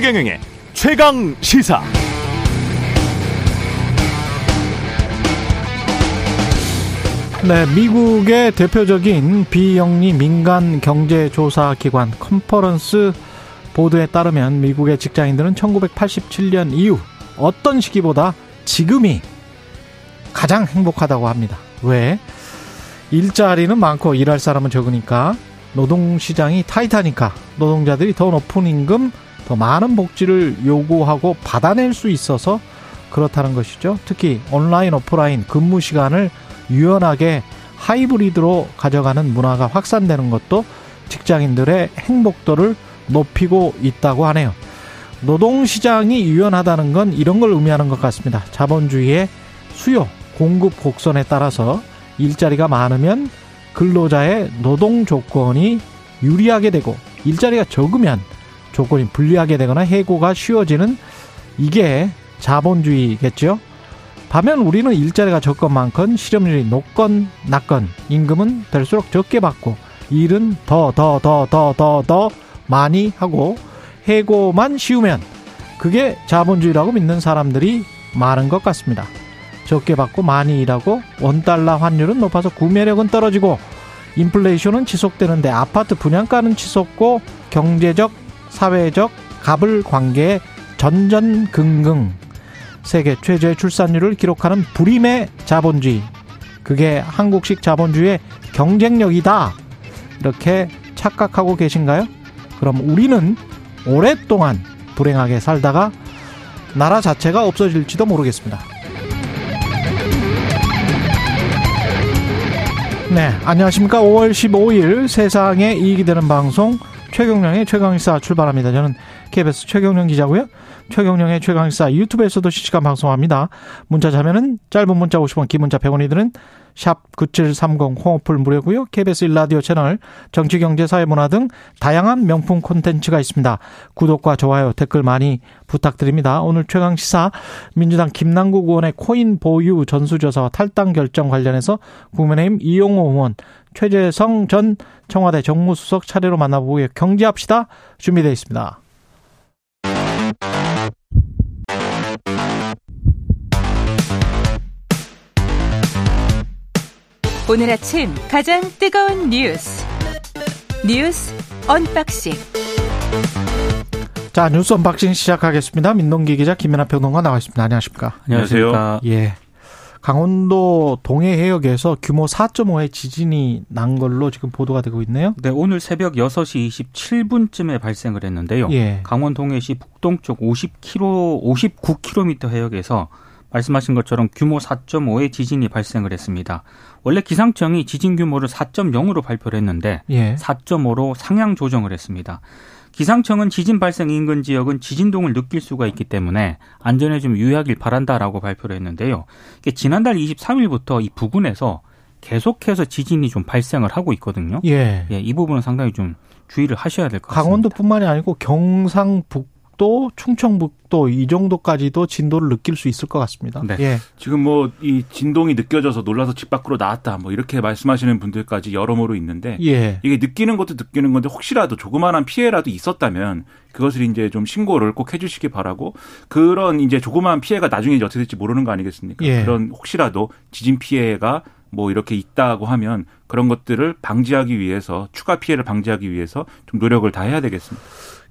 최경영의 최강 시사. 네, 미국의 대표적인 비영리 민간 경제 조사 기관 컨퍼런스 보도에 따르면 미국의 직장인들은 1987년 이후 어떤 시기보다 지금이 가장 행복하다고 합니다. 왜? 일자리는 많고 일할 사람은 적으니까 노동시장이 타이트하니까 노동자들이 더 높은 임금, 더 많은 복지를 요구하고 받아낼 수 있어서 그렇다는 것이죠. 특히 온라인, 오프라인 근무 시간을 유연하게 하이브리드로 가져가는 문화가 확산되는 것도 직장인들의 행복도를 높이고 있다고 하네요. 노동시장이 유연하다는 건 이런 걸 의미하는 것 같습니다. 자본주의의 수요, 공급 곡선에 따라서 일자리가 많으면 근로자의 노동 조건이 유리하게 되고 일자리가 적으면 조건이 불리하게 되거나 해고가 쉬워지는 이게 자본주의겠죠. 반면 우리는 일자리가 적건 많건 실업률이 높건 낮건 임금은 될수록 적게 받고 일은 더 더 더 더 더 더 많이 하고 해고만 쉬우면 그게 자본주의라고 믿는 사람들이 많은 것 같습니다. 적게 받고 많이 일하고 원달러 환율은 높아서 구매력은 떨어지고 인플레이션은 지속되는데 아파트 분양가는 치솟고 경제적 사회적 갑을 관계에 전전긍긍 세계 최저의 출산율을 기록하는 불임의 자본주의 그게 한국식 자본주의의 경쟁력이다 이렇게 착각하고 계신가요? 그럼 우리는 오랫동안 불행하게 살다가 나라 자체가 없어질지도 모르겠습니다. 네, 안녕하십니까. 5월 15일 세상에 이익이 되는 방송 최경령의 최강의사 출발합니다. 저는 KBS 최경령 기자고요. 최경령의 최강의사 유튜브에서도 실시간 방송합니다. 문자 자면은 짧은 문자 50원, 긴 문자 100원이 드는 샵 9730 홈어플 무료고요. KBS 일라디오 채널 정치, 경제, 사회, 문화 등 다양한 명품 콘텐츠가 있습니다. 구독과 좋아요, 댓글 많이 부탁드립니다. 오늘 최강 시사 민주당 김남국 의원의 코인 보유 전수조사와 탈당 결정 관련해서 국민의힘 이용호 의원, 최재성 전 청와대 정무수석 차례로 만나보고 경제합시다 준비되어 있습니다. 오늘 아침 가장 뜨거운 뉴스 뉴스 언박싱 자 뉴스 언박싱 시작하겠습니다. 민동기 기자 김민아 평론가 나와 있습니다. 안녕하십니까? 안녕하세요. 예. 강원도 동해 해역에서 규모 4.5의 지진이 난 걸로 지금 보도가 되고 있네요. 네, 오늘 새벽 6시 27분쯤에 발생을 했는데요. 예. 강원 동해시 북동쪽 50km, 59km 해역에서 말씀하신 것처럼 규모 4.5의 지진이 발생을 했습니다. 원래 기상청이 지진 규모를 4.0으로 발표를 했는데 예. 4.5로 상향 조정을 했습니다. 기상청은 지진 발생 인근 지역은 지진동을 느낄 수가 있기 때문에 안전에 좀 유의하길 바란다라고 발표를 했는데요. 지난달 23일부터 이 부근에서 계속해서 지진이 좀 발생을 하고 있거든요. 예. 예, 이 부분은 상당히 좀 주의를 하셔야 될 것 같습니다. 강원도뿐만이 아니고 경상북 도, 충청북도 이 정도까지도 진도를 느낄 수 있을 것 같습니다. 네. 예. 지금 뭐 이 진동이 느껴져서 놀라서 집 밖으로 나왔다 뭐 이렇게 말씀하시는 분들까지 여러모로 있는데 예. 이게 느끼는 것도 느끼는 건데 혹시라도 조그마한 피해라도 있었다면 그것을 이제 좀 신고를 꼭 해주시기 바라고 그런 이제 조그마한 피해가 나중에 어떻게 될지 모르는 거 아니겠습니까? 예. 그런 혹시라도 지진 피해가 뭐 이렇게 있다고 하면 그런 것들을 방지하기 위해서 추가 피해를 방지하기 위해서 좀 노력을 다 해야 되겠습니다.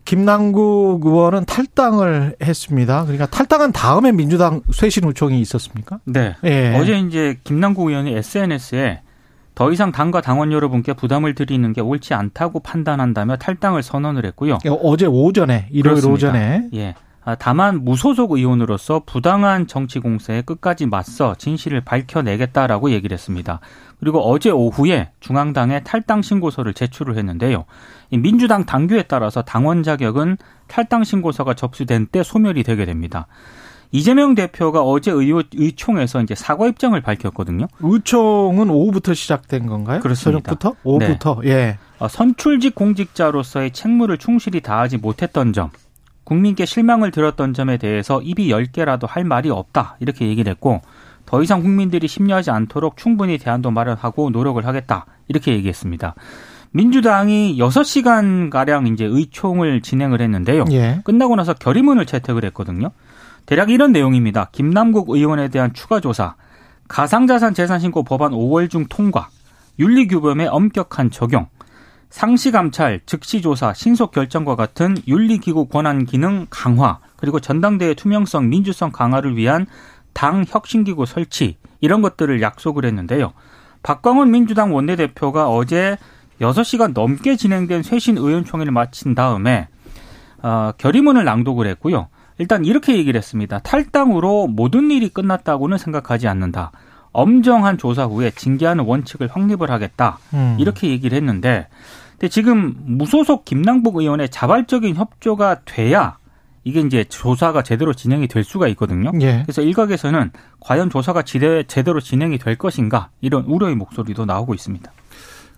김남국 의원은 탈당을 했습니다. 그러니까 탈당한 다음에 민주당 쇄신 요청이 있었습니까? 네. 예. 어제 이제 김남국 의원이 SNS에 더 이상 당과 당원 여러분께 부담을 드리는 게 옳지 않다고 판단한다며 탈당을 선언을 했고요. 어제 오전에 일요일 그렇습니다. 오전에 예. 아, 다만 무소속 의원으로서 부당한 정치 공세에 끝까지 맞서 진실을 밝혀내겠다라고 얘기를 했습니다. 그리고 어제 오후에 중앙당에 탈당 신고서를 제출을 했는데요. 이 민주당 당규에 따라서 당원 자격은 탈당 신고서가 접수된 때 소멸이 되게 됩니다. 이재명 대표가 어제 의원, 의총에서 이제 사과 입장을 밝혔거든요. 의총은 오후부터 시작된 건가요? 그렇습니다. 저녁부터? 오후부터. 예. 어, 선출직 공직자로서의 책무를 충실히 다하지 못했던 점, 국민께 실망을 들었던 점에 대해서 입이 열 개라도 할 말이 없다 이렇게 얘기를 했고 더 이상 국민들이 심려하지 않도록 충분히 대안도 마련하고 노력을 하겠다 이렇게 얘기했습니다. 민주당이 6시간 가량 이제 의총을 진행을 했는데요. 예. 끝나고 나서 결의문을 채택을 했거든요. 대략 이런 내용입니다. 김남국 의원에 대한 추가 조사, 가상자산 재산신고 법안 5월 중 통과, 윤리규범의 엄격한 적용, 상시 감찰, 즉시 조사, 신속 결정과 같은 윤리기구 권한 기능 강화, 그리고 전당대회 투명성, 민주성 강화를 위한 당 혁신기구 설치, 이런 것들을 약속을 했는데요. 박광원 민주당 원내대표가 어제 6시간 넘게 진행된 쇄신 의원총회를 마친 다음에 어, 결의문을 낭독을 했고요. 일단 이렇게 얘기를 했습니다. 탈당으로 모든 일이 끝났다고는 생각하지 않는다. 엄정한 조사 후에 징계하는 원칙을 확립을 하겠다. 음. 이렇게 얘기를 했는데 근데 지금 무소속 김남국 의원의 자발적인 협조가 돼야 이게 이제 조사가 제대로 진행이 될 수가 있거든요. 예. 그래서 일각에서는 과연 조사가 지대, 제대로 진행이 될 것인가 이런 우려의 목소리도 나오고 있습니다.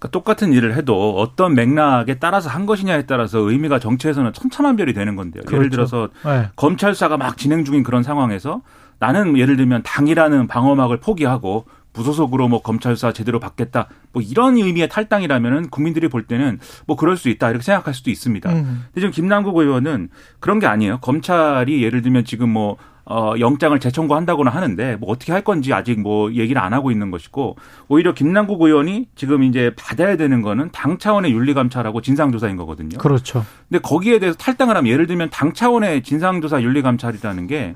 그러니까 똑같은 일을 해도 어떤 맥락에 따라서 한 것이냐에 따라서 의미가 정치에서는 천차만별이 되는 건데요. 예를 그렇죠. 들어서 예. 검찰 수사가 막 진행 중인 그런 상황에서 나는 예를 들면 당이라는 방어막을 포기하고 무소속으로 뭐 검찰 수사 제대로 받겠다 뭐 이런 의미의 탈당이라면은 국민들이 볼 때는 뭐 그럴 수 있다 이렇게 생각할 수도 있습니다. 음. 근데 지금 김남국 의원은 그런 게 아니에요. 검찰이 예를 들면 지금 뭐 어, 영장을 재청구한다거나 하는데 뭐 어떻게 할 건지 아직 뭐 얘기를 안 하고 있는 것이고 오히려 김남국 의원이 지금 이제 받아야 되는 거는 당 차원의 윤리감찰하고 진상조사인 거거든요. 그렇죠. 근데 거기에 대해서 탈당을 하면 예를 들면 당 차원의 진상조사 윤리감찰이라는 게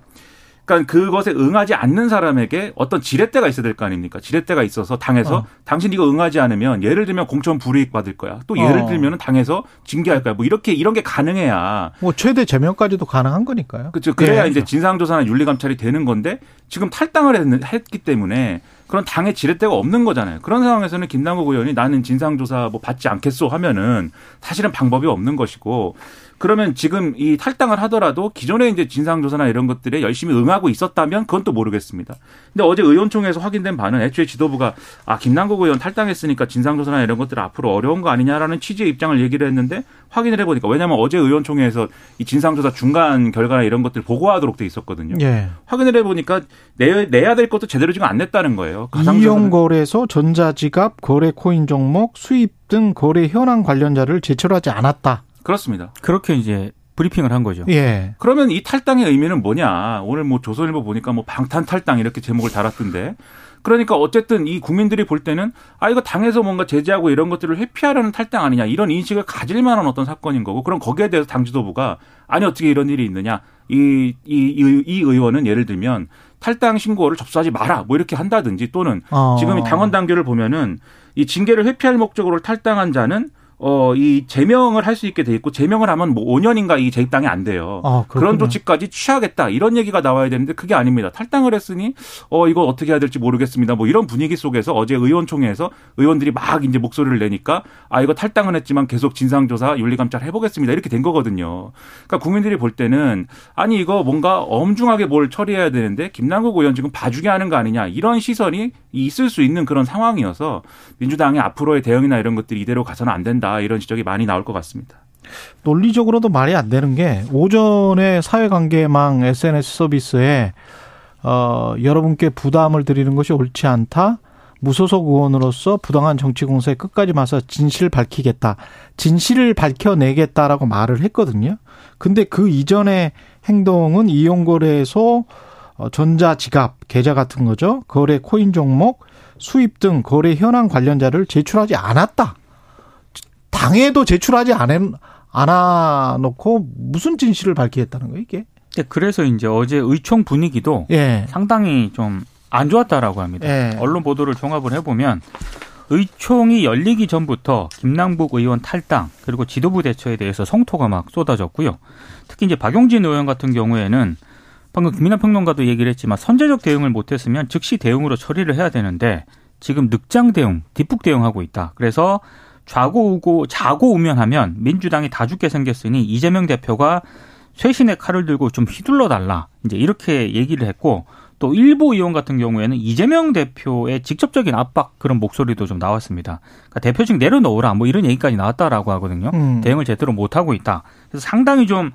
그러니까 그것에 응하지 않는 사람에게 어떤 지렛대가 있어야 될 거 아닙니까? 지렛대가 있어서 당에서 어. 당신 이거 응하지 않으면 예를 들면 공천 불이익 받을 거야. 또 예를 어. 들면 당에서 징계할 거야. 뭐 이렇게 이런 게 가능해야 뭐 최대 제명까지도 가능한 거니까요. 그렇죠. 그래야 예. 이제 진상조사나 윤리감찰이 되는 건데 지금 탈당을 했, 했기 때문에 그런 당의 지렛대가 없는 거잖아요. 그런 상황에서는 김남국 의원이 나는 진상조사 뭐 받지 않겠소 하면은 사실은 방법이 없는 것이고 그러면 지금 이 탈당을 하더라도 기존에 이제 진상조사나 이런 것들에 열심히 응하고 있었다면 그건 또 모르겠습니다. 근데 어제 의원총회에서 확인된 바는 애초에 지도부가 아, 김남국 의원 탈당했으니까 진상조사나 이런 것들 앞으로 어려운 거 아니냐라는 취지의 입장을 얘기를 했는데 확인을 해보니까 왜냐하면 어제 의원총회에서 이 진상조사 중간 결과나 이런 것들 보고하도록 돼 있었거든요. 예. 확인을 해보니까 내, 내야 될 것도 제대로 지금 안 냈다는 거예요. 이용 거래소, 전자지갑, 거래 코인 종목, 수입 등 거래 현황 관련자를 제출하지 않았다. 그렇습니다. 그렇게 이제 브리핑을 한 거죠. 예. 그러면 이 탈당의 의미는 뭐냐? 오늘 뭐 조선일보 보니까 뭐 방탄 탈당 이렇게 제목을 달았던데. 그러니까 어쨌든 이 국민들이 볼 때는 아 이거 당에서 뭔가 제재하고 이런 것들을 회피하려는 탈당 아니냐 이런 인식을 가질 만한 어떤 사건인 거고 그럼 거기에 대해서 당 지도부가 아니 어떻게 이런 일이 있느냐 이이 이, 이 의원은 예를 들면 탈당 신고를 접수하지 마라 뭐 이렇게 한다든지 또는 어. 지금 이 당원 당규를 보면은 이 징계를 회피할 목적으로 탈당한 자는 어, 이 제명을 할 수 있게 돼 있고 제명을 하면 뭐 5년인가 이 재입당이 안 돼요. 아. 그런 조치까지 취하겠다 이런 얘기가 나와야 되는데 그게 아닙니다. 탈당을 했으니 어 이거 어떻게 해야 될지 모르겠습니다. 뭐 이런 분위기 속에서 어제 의원총회에서 의원들이 막 이제 목소리를 내니까 아 이거 탈당은 했지만 계속 진상조사 윤리감찰 해보겠습니다 이렇게 된 거거든요. 그러니까 국민들이 볼 때는 아니 이거 뭔가 엄중하게 뭘 처리해야 되는데 김남국 의원 지금 봐주게 하는 거 아니냐 이런 시선이 있을 수 있는 그런 상황이어서 민주당의 앞으로의 대응이나 이런 것들이 이대로 가서는 안 된다 이런 지적이 많이 나올 것 같습니다. 논리적으로도 말이 안 되는 게 오전에 사회관계망 SNS 서비스에 어, 여러분께 부담을 드리는 것이 옳지 않다. 무소속 의원으로서 부당한 정치 공세에 끝까지 맞서 진실을 밝히겠다. 진실을 밝혀내겠다라고 말을 했거든요. 근데 그 이전의 행동은 이용거래소 어, 전자지갑 계좌 같은 거죠. 거래 코인 종목, 수입 등 거래 현황 관련자를 제출하지 않았다. 당에도 제출하지 않아 놓고 무슨 진실을 밝히겠다는 거예요, 이게? 근데 그래서 이제 어제 의총 분위기도 예. 상당히 좀 안 좋았다라고 합니다. 예. 언론 보도를 종합을 해보면 의총이 열리기 전부터 김남국 의원 탈당 그리고 지도부 대처에 대해서 성토가 막 쏟아졌고요. 특히 이제 박용진 의원 같은 경우에는 방금 김민하 평론가도 얘기를 했지만 선제적 대응을 못했으면 즉시 대응으로 처리를 해야 되는데 지금 늑장 대응, 뒷북 대응하고 있다. 그래서 좌고 우고 자고 우면하면 민주당이 다 죽게 생겼으니 이재명 대표가 쇄신의 칼을 들고 좀 휘둘러 달라. 이제 이렇게 얘기를 했고 또 일부 의원 같은 경우에는 이재명 대표의 직접적인 압박 그런 목소리도 좀 나왔습니다. 그러니까 대표직 내려놓으라 뭐 이런 얘기까지 나왔다라고 하거든요. 음. 대응을 제대로 못 하고 있다. 그래서 상당히 좀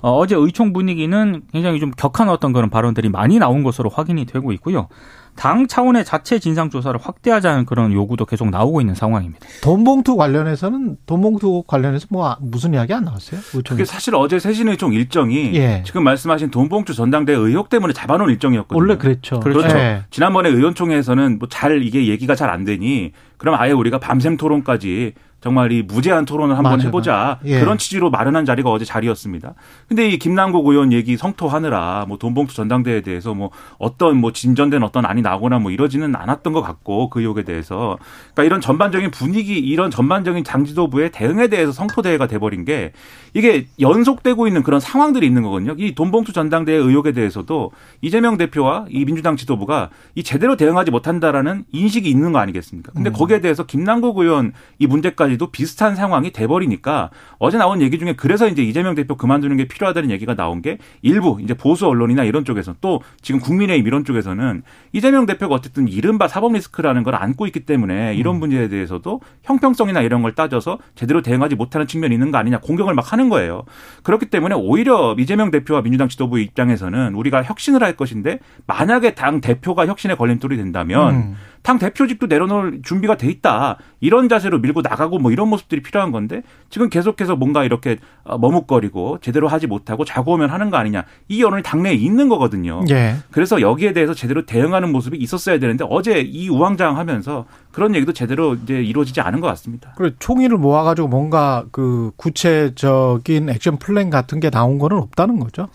어, 어제 의총 분위기는 굉장히 좀 격한 어떤 그런 발언들이 많이 나온 것으로 확인이 되고 있고요. 당 차원의 자체 진상 조사를 확대하자는 그런 요구도 계속 나오고 있는 상황입니다. 돈봉투 관련해서는 돈봉투 관련해서 뭐 무슨 이야기 안 나왔어요? 그게 사실 어제 세신의총 일정이 예. 지금 말씀하신 돈봉투 전당대 의혹 때문에 잡아놓은 일정이었거든요. 원래 그랬죠. 그렇죠. 예. 지난번에 의원총회에서는 뭐 잘 이게 얘기가 잘 안 되니 그럼 아예 우리가 밤샘 토론까지 정말 이 무제한 토론을 한번 맞아요. 해보자 예. 그런 취지로 마련한 자리가 어제 자리였습니다. 근데 이 김남국 의원 얘기 성토하느라 뭐 돈봉투 전당대회에 대해서 뭐 어떤 뭐 진전된 어떤 안이 나거나 뭐 이러지는 않았던 것 같고 그 의혹에 대해서 그러니까 이런 전반적인 분위기 이런 전반적인 장지도부의 대응에 대해서 성토대회가 돼버린 게 이게 연속되고 있는 그런 상황들이 있는 거거든요. 이 돈봉투 전당대회 의혹에 대해서도 이재명 대표와 이 민주당 지도부가 이 제대로 대응하지 못한다라는 인식이 있는 거 아니겠습니까? 근데 거기에 대해서 김남국 의원 이 문제까지 도 비슷한 상황이 돼버리니까 어제 나온 얘기 중에 그래서 이제 이재명 대표 그만두는 게 필요하다는 얘기가 나온 게 일부 이제 보수 언론이나 이런 쪽에서 또 지금 국민의힘 이런 쪽에서는 이재명 대표가 어쨌든 이른바 사법 리스크라는 걸 안고 있기 때문에 이런 문제에 대해서도 형평성이나 이런 걸 따져서 제대로 대응하지 못하는 측면이 있는 거 아니냐 공격을 막 하는 거예요. 그렇기 때문에 오히려 이재명 대표와 민주당 지도부 입장에서는 우리가 혁신을 할 것인데 만약에 당 대표가 혁신의 걸림돌이 된다면 음. 당 대표직도 내려놓을 준비가 돼 있다. 이런 자세로 밀고 나가고 뭐 이런 모습들이 필요한 건데 지금 계속해서 뭔가 이렇게 어, 머뭇거리고 제대로 하지 못하고 자고 오면 하는 거 아니냐. 이 여론이 당내에 있는 거거든요. 예. 그래서 여기에 대해서 제대로 대응하는 모습이 있었어야 되는데 어제 이 우왕좌왕하면서 그런 얘기도 제대로 이제 이루어지지 않은 것 같습니다. 그리고 총의를 모아가지고 뭔가 그 구체적인 액션 플랜 같은 게 나온 거는 없다는 거죠.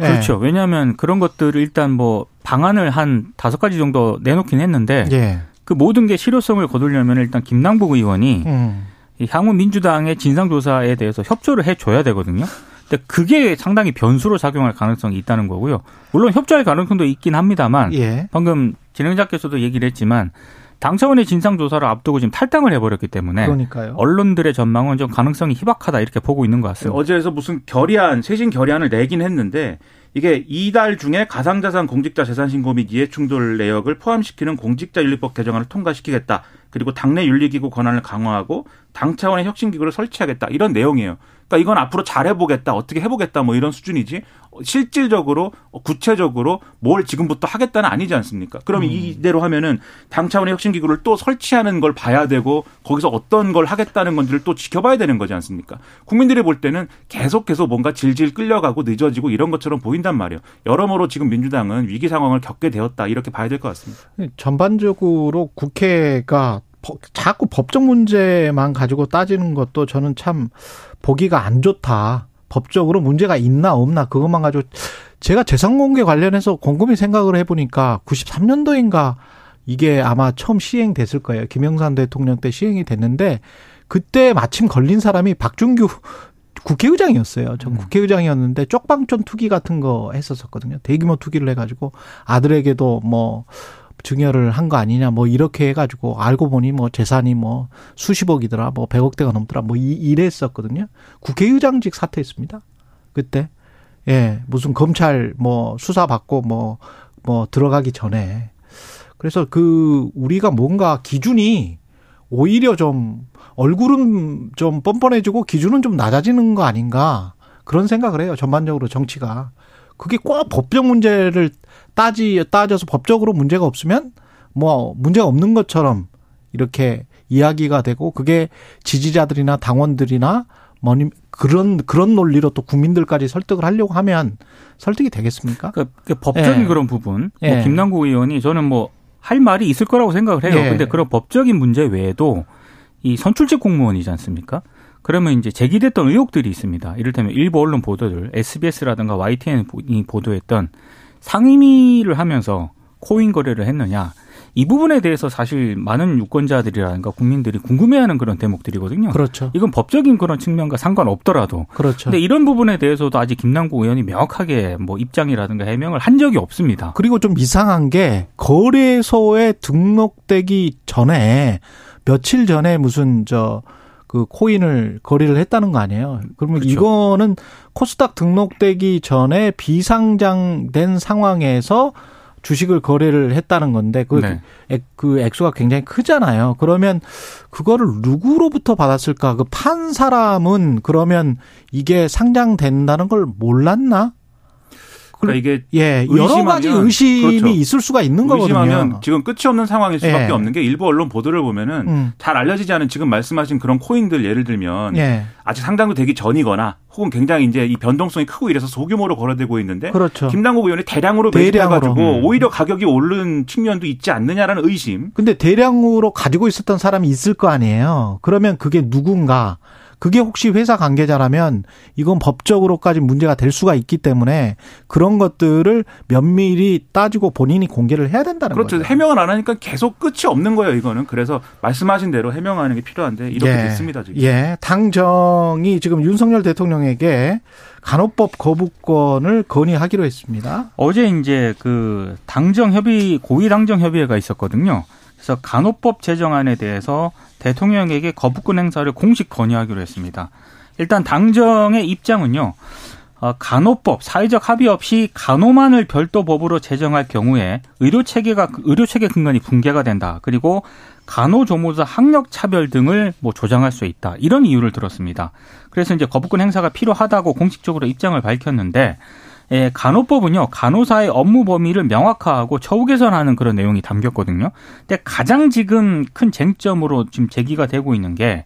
예. 그렇죠. 왜냐하면 그런 것들을 일단 뭐 방안을 한 다섯 가지 정도 내놓긴 했는데 예. 그 모든 게 실효성을 거두려면 일단 김남국 의원이 음. 이 향후 민주당의 진상조사에 대해서 협조를 해줘야 되거든요. 근데 그게 상당히 변수로 작용할 가능성이 있다는 거고요. 물론 협조할 가능성도 있긴 합니다만 예. 방금 진행자께서도 얘기를 했지만 당 차원의 진상조사를 앞두고 지금 탈당을 해버렸기 때문에 그러니까요. 언론들의 전망은 좀 가능성이 희박하다 이렇게 보고 있는 것 같습니다. 어제에서 무슨 결의안, 쇄신 결의안을 내긴 했는데 이게 이달 중에 가상자산 공직자 재산신고 및 이해충돌 내역을 포함시키는 공직자윤리법 개정안을 통과시키겠다. 그리고 당내 윤리기구 권한을 강화하고 당 차원의 혁신기구를 설치하겠다. 이런 내용이에요. 그러니까 이건 앞으로 잘해보겠다. 어떻게 해보겠다. 뭐 이런 수준이지. 실질적으로 구체적으로 뭘 지금부터 하겠다는 아니지 않습니까? 그러면 이대로 하면은 당 차원의 혁신 기구를 또 설치하는 걸 봐야 되고 거기서 어떤 걸 하겠다는 건지를 또 지켜봐야 되는 거지 않습니까? 국민들이 볼 때는 계속해서 뭔가 질질 끌려가고 늦어지고 이런 것처럼 보인단 말이에요. 여러모로 지금 민주당은 위기 상황을 겪게 되었다 이렇게 봐야 될 것 같습니다. 전반적으로 국회가 법- 자꾸 법적 문제만 가지고 따지는 것도 저는 참 보기가 안 좋다. 법적으로 문제가 있나 없나 그것만 가지고 제가 재산 공개 관련해서 곰곰이 생각을 해보니까 93년도인가 이게 아마 처음 시행됐을 거예요. 김영삼 대통령 때 시행이 됐는데 그때 마침 걸린 사람이 박준규 국회의장이었어요. 전 국회의장이었는데 쪽방촌 투기 같은 거 했었었거든요. 대규모 투기를 해가지고 아들에게도 뭐 증여를 한 거 아니냐 뭐 이렇게 해가지고 알고 보니 뭐 재산이 뭐 수십억이더라 뭐 백억대가 넘더라 뭐 이- 이랬었거든요. 국회의장직 사퇴했습니다. 그때 예 무슨 검찰 뭐 수사 받고 뭐뭐 들어가기 전에 그래서 그 우리가 뭔가 기준이 오히려 좀 얼굴은 좀 뻔뻔해지고 기준은 좀 낮아지는 거 아닌가 그런 생각을 해요. 전반적으로 정치가 그게 꼭 법적 문제를 따지 따져서 법적으로 문제가 없으면 뭐 문제가 없는 것처럼 이렇게 이야기가 되고 그게 지지자들이나 당원들이나 뭐니 그런 그런 논리로 또 국민들까지 설득을 하려고 하면 설득이 되겠습니까? 그, 그 법적인 예. 그런 부분, 예. 뭐 김남국 의원이 저는 뭐 할 말이 있을 거라고 생각을 해요. 예. 근데 그런 법적인 문제 외에도 이 선출직 공무원이지 않습니까? 그러면 이제 제기됐던 의혹들이 있습니다. 이를테면 일부 언론 보도들, SBS라든가 YTN이 보도했던 상임위를 하면서 코인 거래를 했느냐. 이 부분에 대해서 사실 많은 유권자들이라든가 국민들이 궁금해하는 그런 대목들이거든요. 그렇죠. 이건 법적인 그런 측면과 상관없더라도 그렇죠. 근데 이런 부분에 대해서도 아직 김남국 의원이 명확하게 뭐 입장이라든가 해명을 한 적이 없습니다. 그리고 좀 이상한 게 거래소에 등록되기 전에 며칠 전에 무슨 저 그 코인을 거래를 했다는 거 아니에요. 그러면 그렇죠. 이거는 코스닥 등록되기 전에 비상장된 상황에서 주식을 거래를 했다는 건데 그, 네. 액, 그 액수가 굉장히 크잖아요. 그러면 그거를 누구로부터 받았을까? 그 판 사람은 그러면 이게 상장된다는 걸 몰랐나? 그러니까 이게 예, 여러 가지 의심이 그렇죠. 있을 수가 있는 거거든요. 의심하면 지금 끝이 없는 상황일 수밖에 예. 없는 게 일부 언론 보도를 보면은 음. 잘 알려지지 않은 지금 말씀하신 그런 코인들 예를 들면 예. 아직 상당도 되기 전이거나 혹은 굉장히 이제 이 변동성이 크고 이래서 소규모로 거래되고 있는데 그렇죠. 김남국 의원이 대량으로 매집해가지고 음. 오히려 가격이 오른 측면도 있지 않느냐라는 의심. 근데 대량으로 가지고 있었던 사람이 있을 거 아니에요. 그러면 그게 누군가 그게 혹시 회사 관계자라면 이건 법적으로까지 문제가 될 수가 있기 때문에 그런 것들을 면밀히 따지고 본인이 공개를 해야 된다는 그렇죠. 거죠. 해명을 안 하니까 계속 끝이 없는 거예요, 이거는. 그래서 말씀하신 대로 해명하는 게 필요한데 이렇게 예. 됐습니다, 지금. 예. 당정이 지금 윤석열 대통령에게 간호법 거부권을 건의하기로 했습니다. 어제 이제 그 당정 협의 고위 당정 협의회가 있었거든요. 그래서 간호법 제정안에 대해서 대통령에게 거부권 행사를 공식 건의하기로 했습니다. 일단 당정의 입장은요. 어, 간호법 사회적 합의 없이 간호만을 별도 법으로 제정할 경우에 의료 체계가 의료 체계 근간이 붕괴가 된다. 그리고 간호조무사 학력 차별 등을 뭐 조장할 수 있다. 이런 이유를 들었습니다. 그래서 이제 거부권 행사가 필요하다고 공식적으로 입장을 밝혔는데 예, 간호법은요, 간호사의 업무 범위를 명확화하고 처우 개선하는 그런 내용이 담겼거든요. 근데 가장 지금 큰 쟁점으로 지금 제기가 되고 있는 게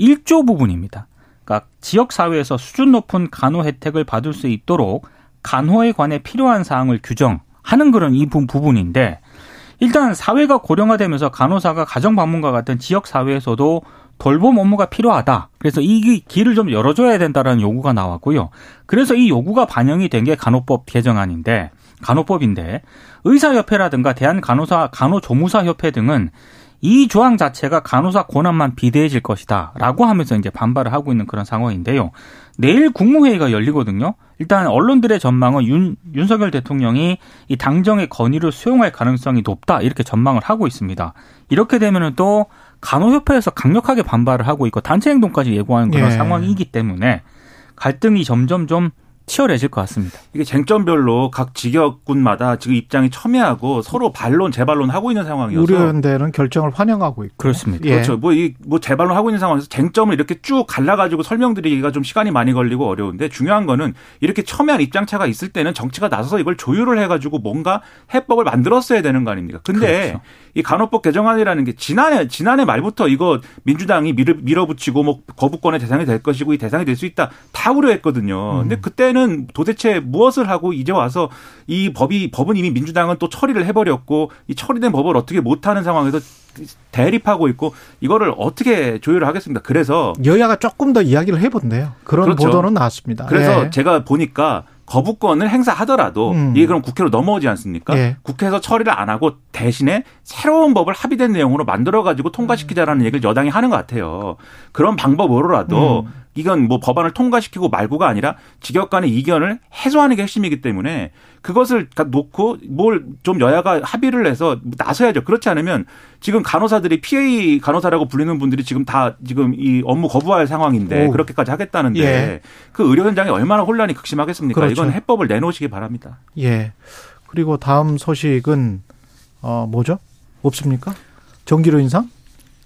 1조 부분입니다. 그러니까 지역사회에서 수준 높은 간호 혜택을 받을 수 있도록 간호에 관해 필요한 사항을 규정하는 그런 이 부분인데 일단 사회가 고령화되면서 간호사가 가정 방문과 같은 지역 사회에서도 돌봄 업무가 필요하다. 그래서 이 길을 좀 열어줘야 된다라는 요구가 나왔고요. 그래서 이 요구가 반영이 된 게 간호법 개정안인데 간호법인데 의사협회라든가 대한간호사 간호조무사협회 등은 이 조항 자체가 간호사 권한만 비대해질 것이다 라고 하면서 이제 반발을 하고 있는 그런 상황인데요. 내일 국무회의가 열리거든요. 일단 언론들의 전망은 윤, 윤석열 대통령이 이 당정의 건의를 수용할 가능성이 높다 이렇게 전망을 하고 있습니다. 이렇게 되면은 또 간호협회에서 강력하게 반발을 하고 있고 단체 행동까지 예고하는 그런 예. 상황이기 때문에 갈등이 점점 좀 치열해질 것 같습니다. 이게 쟁점별로 각 직역군마다 지금 입장이 첨예하고 서로 반론 재반론 하고 있는 상황이어서 우려연대는 결정을 환영하고 있고 그렇습니다. 예. 그렇죠. 뭐 이뭐 뭐 재반론 하고 있는 상황에서 쟁점을 이렇게 쭉 갈라가지고 설명드리기가 좀 시간이 많이 걸리고 어려운데 중요한 거는 이렇게 첨예한 입장차가 있을 때는 정치가 나서서 이걸 조율을 해가지고 뭔가 해법을 만들었어야 되는 거 아닙니까? 근데 그렇죠. 이 간호법 개정안이라는 게 지난해 지난해 말부터 이거 민주당이 밀어, 밀어붙이고 뭐 거부권의 대상이 될 것이고 이 대상이 될 수 있다 다 우려했거든요. 음. 근데 그때는 도대체 무엇을 하고 이제 와서 이 법이 법은 이미 민주당은 또 처리를 해버렸고 이 처리된 법을 어떻게 못하는 상황에서 대립하고 있고 이거를 어떻게 조율을 하겠습니까? 그래서 여야가 조금 더 이야기를 해본대요. 그런 그렇죠. 보도는 나왔습니다. 그래서 예. 제가 보니까 거부권을 행사하더라도 음. 이게 그럼 국회로 넘어오지 않습니까? 예. 국회에서 처리를 안 하고 대신에 새로운 법을 합의된 내용으로 만들어 가지고 통과시키자라는 얘기를 여당이 하는 것 같아요. 그런 방법으로라도 음. 이건 뭐 법안을 통과시키고 말고가 아니라 직역 간의 이견을 해소하는 게 핵심이기 때문에 그것을 놓고 뭘 좀 여야가 합의를 해서 나서야죠. 그렇지 않으면 지금 간호사들이 PA 간호사라고 불리는 분들이 지금 다 지금 이 업무 거부할 상황인데 오. 그렇게까지 하겠다는데 예. 그 의료 현장에 얼마나 혼란이 극심하겠습니까? 그렇죠. 이건 해법을 내놓으시기 바랍니다. 예. 그리고 다음 소식은 어 뭐죠? 없습니까? 전기료 인상?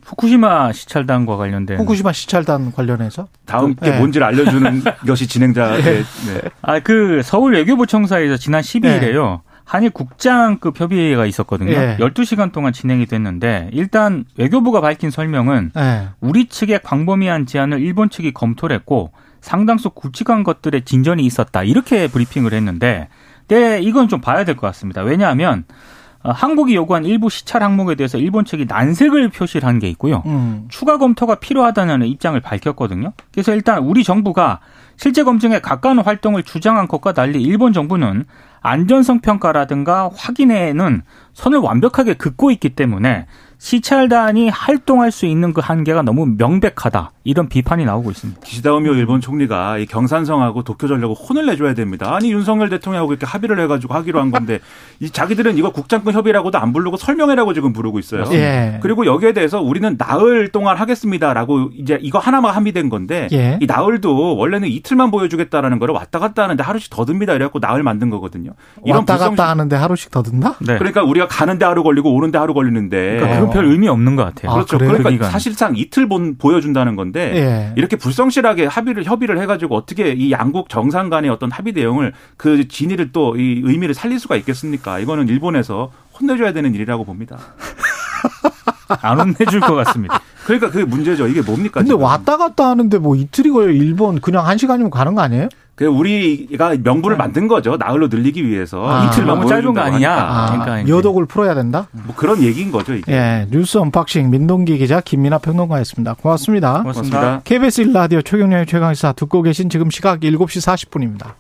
후쿠시마 시찰단과 관련된 후쿠시마 시찰단 관련해서 다음 게 네. 뭔지를 알려주는 것이 진행자의 네. 네. 아그 서울 외교부 청사에서 지난 12일에요. 한일 국장급 협의회가 있었거든요. 예. 12시간 동안 진행이 됐는데 일단 외교부가 밝힌 설명은 예. 우리 측의 광범위한 제안을 일본 측이 검토를 했고 상당수 굵직한 것들의 진전이 있었다. 이렇게 브리핑을 했는데 네, 이건 좀 봐야 될 것 같습니다. 왜냐하면 어, 한국이 요구한 일부 시찰 항목에 대해서 일본 측이 난색을 표시를 한 게 있고요. 음. 추가 검토가 필요하다는 입장을 밝혔거든요. 그래서 일단 우리 정부가 실제 검증에 가까운 활동을 주장한 것과 달리 일본 정부는 안전성 평가라든가 확인에는 선을 완벽하게 긋고 있기 때문에 시찰단이 활동할 수 있는 그 한계가 너무 명백하다. 이런 비판이 나오고 있습니다. 기시다 우미오 일본 총리가 이 경산성하고 도쿄전력을 혼을 내줘야 됩니다. 아니 윤석열 대통령하고 이렇게 합의를 해가지고 하기로 한 건데 이 자기들은 이거 국장급 협의라고도 안 부르고 설명회라고 지금 부르고 있어요. 예. 그리고 여기에 대해서 우리는 나흘 동안 하겠습니다라고 이제 이거 하나만 합의된 건데 예. 이 나흘도 원래는 이틀 이틀만 보여주겠다라는 거를 왔다 갔다 하는데 하루씩 더 듭니다. 이래갖고 나흘 만든 거거든요. 이런 왔다 갔다 불성실... 하는데 하루씩 더 든다? 네. 그러니까 우리가 가는데 하루 걸리고 오는데 하루 걸리는데 그러니까 그건 별 의미 없는 것 같아요. 그렇죠. 아, 그러니까 사실상 이틀 본, 보여준다는 건데 예. 이렇게 불성실하게 합의를 협의를 해가지고 어떻게 이 양국 정상 간의 어떤 합의 내용을 그 진위를 또 이 의미를 살릴 수가 있겠습니까? 이거는 일본에서 혼내줘야 되는 일이라고 봅니다. 안 혼내줄 것 같습니다. 그러니까 그게 문제죠. 이게 뭡니까? 근데 지금. 왔다 갔다 하는데 뭐 이틀이 걸려 일본 그냥 한 시간이면 가는 거 아니에요? 그 우리가 명분을 네. 만든 거죠. 나흘로 늘리기 위해서 아, 이틀 너무 짧은 거 아니냐? 아, 그러니까 여독을 풀어야 된다. 뭐 그런 얘기인 거죠. 이게. 예, 뉴스 언박싱 민동기 기자 김민아 평론가였습니다. 고맙습니다. 고맙습니다. 고맙습니다. KBS 1 라디오 최경영의 최강시사 듣고 계신 지금 시각 7시 40분입니다.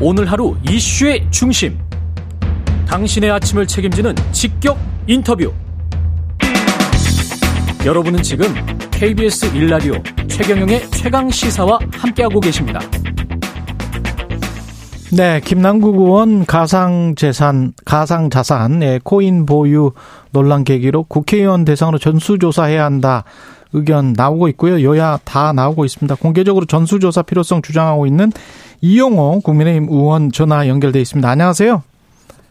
오늘 하루 이슈의 중심. 당신의 아침을 책임지는 직격 인터뷰. 여러분은 지금 KBS 1라디오 최경영의 최강 시사와 함께하고 계십니다. 네, 김남국 의원 가상재산, 가상자산, 네, 코인 보유 논란 계기로 국회의원 대상으로 전수조사해야 한다 의견 나오고 있고요. 여야 다 나오고 있습니다. 공개적으로 전수조사 필요성 주장하고 있는 이용호 국민의힘 의원 전화 연결돼 있습니다. 안녕하세요.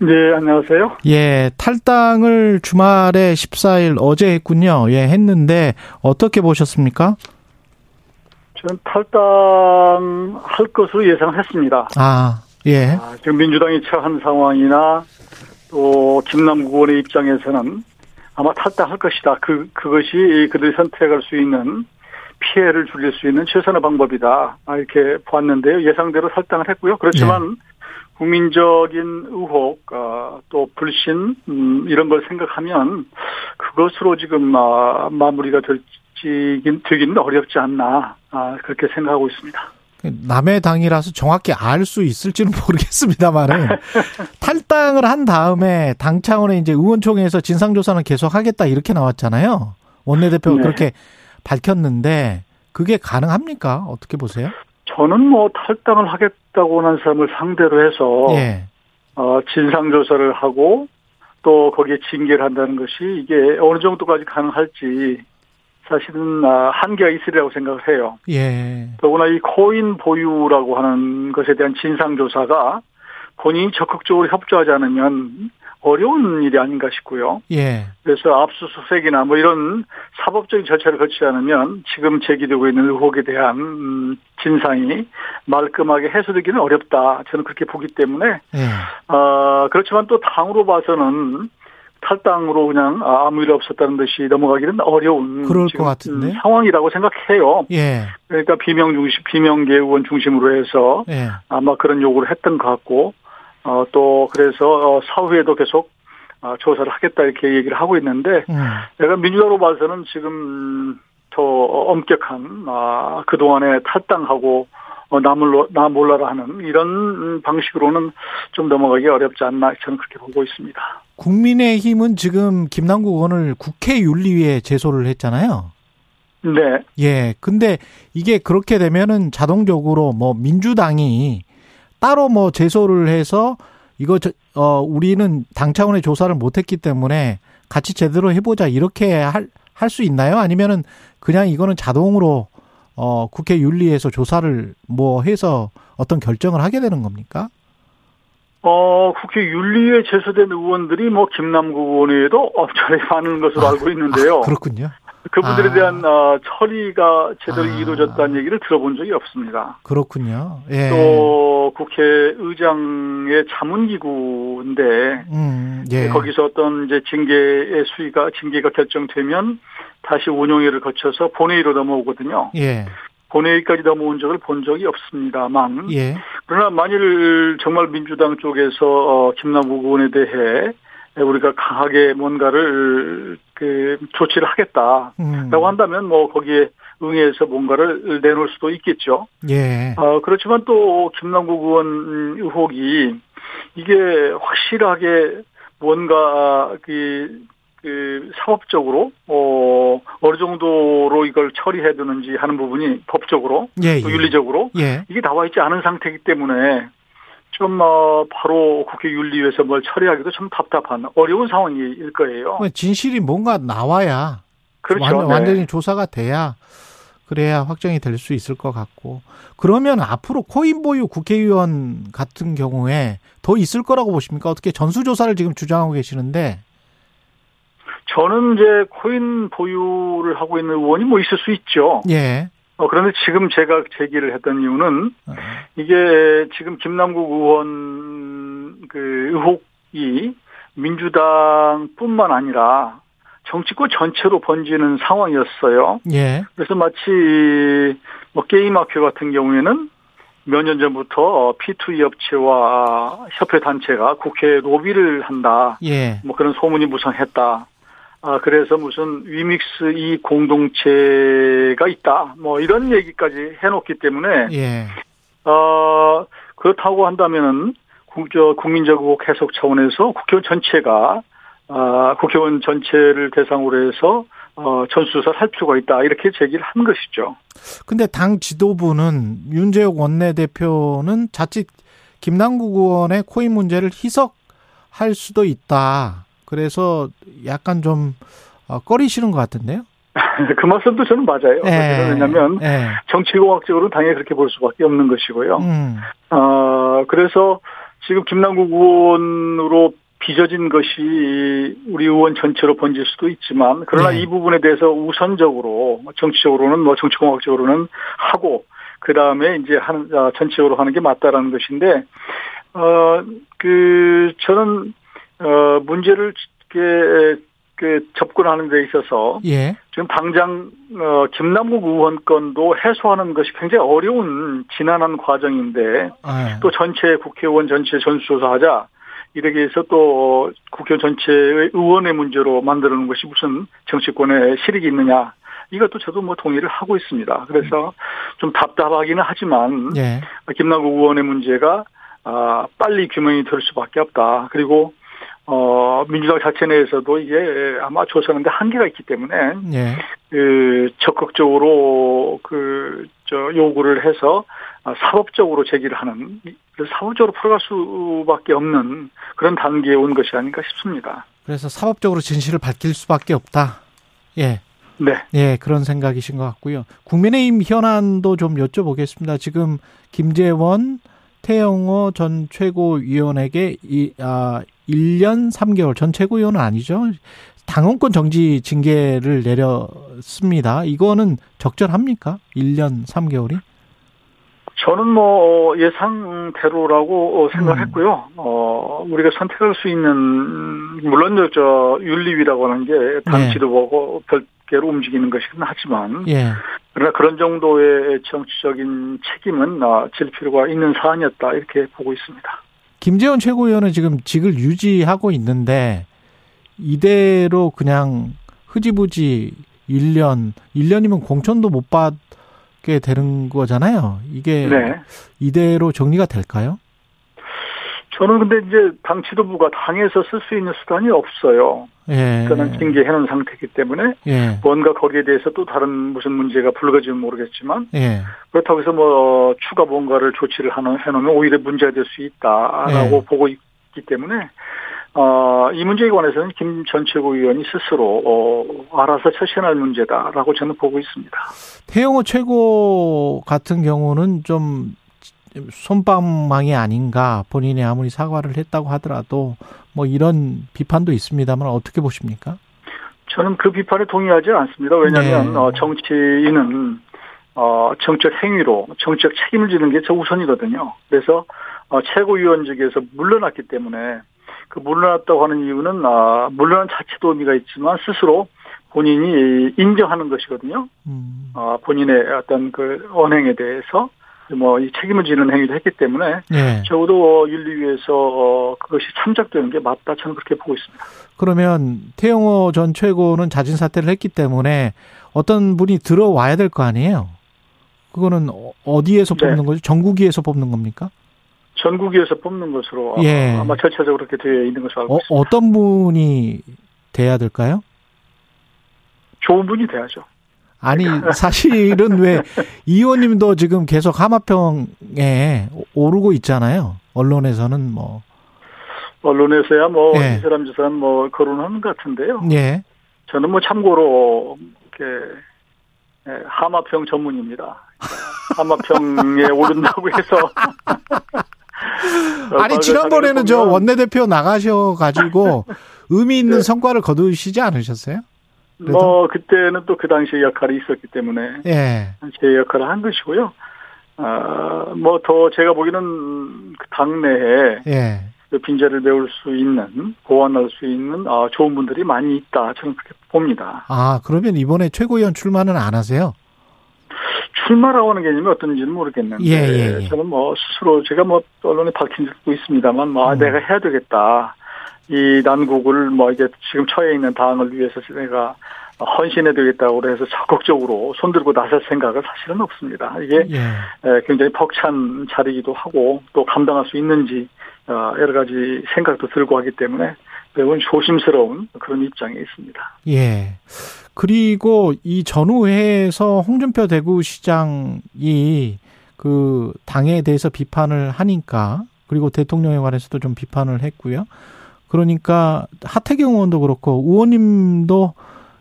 네, 안녕하세요. 예, 탈당을 주말에 14일 어제 했군요. 예, 했는데 어떻게 보셨습니까? 저는 탈당할 것으로 예상했습니다. 아, 예. 아, 지금 민주당이 처한 상황이나 또 김남국 의원의 입장에서는 아마 탈당할 것이다. 그, 그것이 그들이 선택할 수 있는 피해를 줄일 수 있는 최선의 방법이다. 아, 이렇게 보았는데요. 예상대로 탈당을 했고요. 그렇지만 네. 국민적인 의혹, 어, 또 불신 음, 이런 걸 생각하면 그것으로 지금 아, 마무리가 될지 되기는 어렵지 않나 아, 그렇게 생각하고 있습니다. 남의 당이라서 정확히 알 수 있을지는 모르겠습니다만은 탈당을 한 다음에 당 차원의 이제 의원총회에서 진상조사는 계속하겠다 이렇게 나왔잖아요. 원내대표가 네. 그렇게 밝혔는데 그게 가능합니까? 어떻게 보세요? 저는 뭐 탈당을 하겠다고 하는 사람을 상대로 해서 예. 어, 진상 조사를 하고 또 거기에 징계를 한다는 것이 이게 어느 정도까지 가능할지 사실은 아, 한계가 있으리라고 생각을 해요. 예. 더구나 이 코인 보유라고 하는 것에 대한 진상 조사가 본인이 적극적으로 협조하지 않으면 어려운 일이 아닌가 싶고요. 예. 그래서 압수수색이나 뭐 이런 사법적인 절차를 거치지 않으면 지금 제기되고 있는 의혹에 대한 음, 진상이 말끔하게 해소되기는 어렵다. 저는 그렇게 보기 때문에 예. 어, 그렇지만 또 당으로 봐서는 탈당으로 그냥 아무 일 없었다는 듯이 넘어가기는 어려운 그럴 것 같은데 음, 상황이라고 생각해요. 예. 그러니까 비명 중심, 비명계 의원 중심으로 해서 예. 아마 그런 요구를 했던 것 같고 어, 또 그래서 어, 사후에도 계속 어, 조사를 하겠다 이렇게 얘기를 하고 있는데 음. 내가 민주당으로 봐서는 지금 더 엄격한 아, 그 동안에 탈당하고 어, 남을 나 몰라라 하는 이런 방식으로는 좀 넘어가기 어렵지 않나 저는 그렇게 보고 있습니다. 국민의힘은 지금 김남국 의원을 국회 윤리위에 제소를 했잖아요. 네. 예. 근데 이게 그렇게 되면은 자동적으로 뭐 민주당이 따로 뭐 제소를 해서 이거 저, 어 우리는 당 차원의 조사를 못했기 때문에 같이 제대로 해보자 이렇게 할 할 수 있나요? 아니면은 그냥 이거는 자동으로 어 국회 윤리에서 조사를 뭐 해서 어떤 결정을 하게 되는 겁니까? 어, 국회 윤리에 제소된 의원들이 뭐 김남국 의원 외에도 엄청나게 많은 것으로 아, 알고 있는데요. 아, 그렇군요. 그분들에 아. 대한 어, 처리가 제대로 아. 이루어졌다는 얘기를 들어본 적이 없습니다. 그렇군요. 예. 또 국회의장의 자문기구인데 음, 예. 거기서 어떤 이제 징계의 수위가 징계가 결정되면 다시 운영회를 거쳐서 본회의로 넘어오거든요. 예. 본회의까지 넘어온 적을 본 적이 없습니다만 예. 그러나 만일 정말 민주당 쪽에서 어, 김남국 의원에 대해 우리가 강하게 뭔가를 그 조치를 하겠다라고 음. 한다면 뭐 거기에 응해서 뭔가를 내놓을 수도 있겠죠. 예. 어, 그렇지만 또 김남국 의원 의혹이 이게 확실하게 뭔가 그, 그 사법적으로 어 어느 정도로 이걸 처리해 두는지 하는 부분이 법적으로 예, 또 예. 윤리적으로 예. 이게 나와 있지 않은 상태이기 때문에 좀 어, 바로 국회 윤리위에서 뭘 처리하기도 좀 답답한 어려운 상황일 거예요. 진실이 뭔가 나와야 그렇죠. 완, 네. 완전히 조사가 돼야 그래야 확정이 될 수 있을 것 같고 그러면 앞으로 코인 보유 국회의원 같은 경우에 더 있을 거라고 보십니까? 어떻게 전수조사를 지금 주장하고 계시는데 저는 이제 코인 보유를 하고 있는 의원이 뭐 있을 수 있죠. 예. 어, 그런데 지금 제가 제기를 했던 이유는 어, 이게 지금 김남국 의원 그 의혹이 민주당뿐만 아니라 정치권 전체로 번지는 상황이었어요. 예. 그래서 마치 뭐 게임 학교 같은 경우에는 몇 년 전부터 P2E 업체와 협회 단체가 국회 로비를 한다. 예. 뭐 그런 소문이 무성했다. 아, 그래서 무슨 위믹스 이 공동체가 있다. 뭐 이런 얘기까지 해놓기 때문에, 예. 어, 그렇다고 한다면은, 국, 저, 국민적 의혹 해석 차원에서 국회의원 전체가, 아, 국회의원 전체를 대상으로 해서, 어, 전수조사를 할 필요가 있다. 이렇게 제기를 한 것이죠. 근데 당 지도부는 윤재욱 원내대표는 자칫 김남국 의원의 코인 문제를 희석할 수도 있다. 그래서 약간 좀 어, 꺼리시는 것 같은데요. 그 말씀도 저는 맞아요. 예. 왜냐하면 예. 정치공학적으로는 당연히 그렇게 볼 수밖에 없는 것이고요. 음. 어, 그래서 지금 김남국 의원으로 빚어진 것이 우리 의원 전체로 번질 수도 있지만 그러나 네. 이 부분에 대해서 우선적으로 정치적으로는 뭐 정치공학적으로는 하고 그 다음에 이제 하는 아, 전체적으로 하는 게 맞다라는 것인데 어그 저는 어 문제를 그, 그 접근하는 데 있어서 예. 지금 당장 어 김남국 의원 건도 해소하는 것이 굉장히 어려운 지난한 과정인데 아, 또 전체 국회의원 전체 전수조사하자 이렇게 해서 또 국회의원 전체의 의원의 문제로 만드는 것이 무슨 정치권에 실익이 있느냐 이것도 저도 뭐 동의를 하고 있습니다. 그래서 좀 답답하기는 하지만 예. 김남국 의원의 문제가 아 빨리 규명이 될 수밖에 없다. 그리고 어 민주당 자체 내에서도 이게 아마 조사하는데 한계가 있기 때문에 예. 그 적극적으로 그 저 요구를 해서 아, 사법적으로 제기를 하는 사법적으로 풀어갈 수밖에 없는 그런 단계에 온 것이 아닌가 싶습니다. 그래서 사법적으로 진실을 밝힐 수밖에 없다. 예. 네. 예, 그런 생각이신 것 같고요. 국민의힘 현안도 좀 여쭤보겠습니다. 지금 김재원, 태영호 전 최고위원에게 이, 아, 1년 3개월, 전 최고위원은 아니죠. 당원권 정지 징계를 내렸습니다. 이거는 적절합니까? 1년 3개월이? 저는 뭐 예상대로라고 생각했고요. 음. 어 우리가 선택할 수 있는 물론 저 윤리위라고 하는 게당 네. 지도부하고 별개로 움직이는 것이긴 하지만 예. 그러나 그런 정도의 정치적인 책임은 아, 질 필요가 있는 사안이었다 이렇게 보고 있습니다. 김재원 최고위원은 지금 직을 유지하고 있는데 이대로 그냥 흐지부지 1년, 1년이면 공천도 못 받게 되는 거잖아요. 이게 네. 이대로 정리가 될까요? 저는 근데 이제 당 지도부가 당에서 쓸 수 있는 수단이 없어요. 예. 저는 징계해 놓은 상태이기 때문에 예. 뭔가 거기에 대해서 또 다른 무슨 문제가 불거지면 모르겠지만 예. 그렇다고 해서 뭐 추가 뭔가를 조치를 하는 해놓으면 오히려 문제가 될 수 있다라고 네. 보고 있기 때문에 어, 이 문제에 관해서는 김전 최고위원이 스스로 어, 알아서 처신할 문제다라고 저는 보고 있습니다. 태영호 최고 같은 경우는 좀 손방망이 아닌가 본인이 아무리 사과를 했다고 하더라도 뭐 이런 비판도 있습니다만 어떻게 보십니까? 저는 그 비판에 동의하지 않습니다. 왜냐하면 네. 어, 정치인은 어, 정책 행위로 정책 책임을 지는 게 저 우선이거든요. 그래서 어, 최고위원직에서 물러났기 때문에 그 물러났다고 하는 이유는 아, 물러난 자체도 의미가 있지만 스스로 본인이 인정하는 것이거든요. 음. 어, 본인의 어떤 그 언행에 대해서 뭐 이 책임을 지는 행위를 했기 때문에 예. 적어도 윤리위에서 어, 그것이 참작되는 게 맞다 저는 그렇게 보고 있습니다. 그러면 태영호 전 최고는 자진 사퇴를 했기 때문에 어떤 분이 들어와야 될 거 아니에요? 그거는 어- 어디에서 네. 뽑는 거죠? 전국위에서 뽑는 겁니까? 전국위에서 뽑는 것으로 예. 아마 절차적으로 그렇게 되어 있는 것으로 알고 어, 있습니다. 어떤 분이 돼야 될까요? 좋은 분이 돼야죠. 아니 사실은 왜이 의원님도 지금 계속 하마평에 오르고 있잖아요. 언론에서는 뭐 언론에서야 뭐 예. 이 사람 저 사람 뭐 거론하는 것 같은데요. 예. 저는 뭐 참고로 이렇게 예, 하마평 전문입니다. 하마평에 오른다고 해서 아니 지난번에는 저 원내대표 나가셔 가지고 의미 있는 네. 성과를 거두시지 않으셨어요? 그래도? 뭐 그때는 또 그 당시에 역할이 있었기 때문에 예, 제 역할을 한 것이고요. 아, 뭐 더 제가 보기에는 그 당내에 예. 그 빈자를 메울 수 있는 보완할 수 있는 아, 좋은 분들이 많이 있다 저는 그렇게 봅니다. 아 그러면 이번에 최고위원 출마는 안 하세요? 출마라고 하는 개념이 어떤지는 모르겠는데 예, 예, 예. 저는 뭐 스스로 제가 뭐 언론에 밝힌 적도 있습니다만 뭐 아, 음. 내가 해야 되겠다 이 난국을 뭐 이게 지금 처해 있는 당을 위해서 내가 헌신해 되겠다고 그래서 적극적으로 손들고 나설 생각은 사실은 없습니다. 이게 예. 에, 굉장히 벅찬 자리이기도 하고 또 감당할 수 있는지 어, 여러 가지 생각도 들고 하기 때문에 매우 조심스러운 그런 입장에 있습니다. 예. 그리고 이 전후회에서 홍준표 대구시장이 그 당에 대해서 비판을 하니까 그리고 대통령에 관해서도 좀 비판을 했고요. 그러니까 하태경 의원도 그렇고 의원님도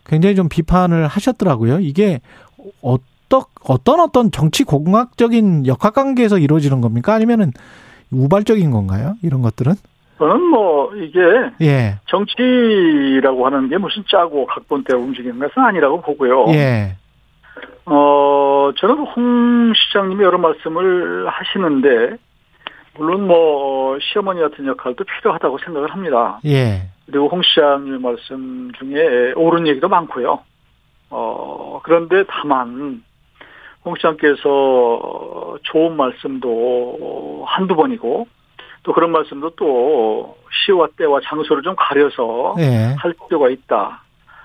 굉장히 좀 비판을 하셨더라고요. 이게 어떤 어떤 어떤 정치 공학적인 역학 관계에서 이루어지는 겁니까? 아니면은 우발적인 건가요? 이런 것들은? 저는 뭐 이게 예. 정치라고 하는 게 무슨 짜고 각본대로 움직이는 것은 아니라고 보고요. 예. 어, 저는 홍 시장님이 여러 말씀을 하시는데, 물론 뭐, 시어머니 같은 역할도 필요하다고 생각을 합니다. 예. 그리고 홍 시장님의 말씀 중에 옳은 얘기도 많고요. 어, 그런데 다만, 홍 시장께서 좋은 말씀도 한두 번이고, 또 그런 말씀도 또 시와 때와 장소를 좀 가려서 예. 할 필요가 있다.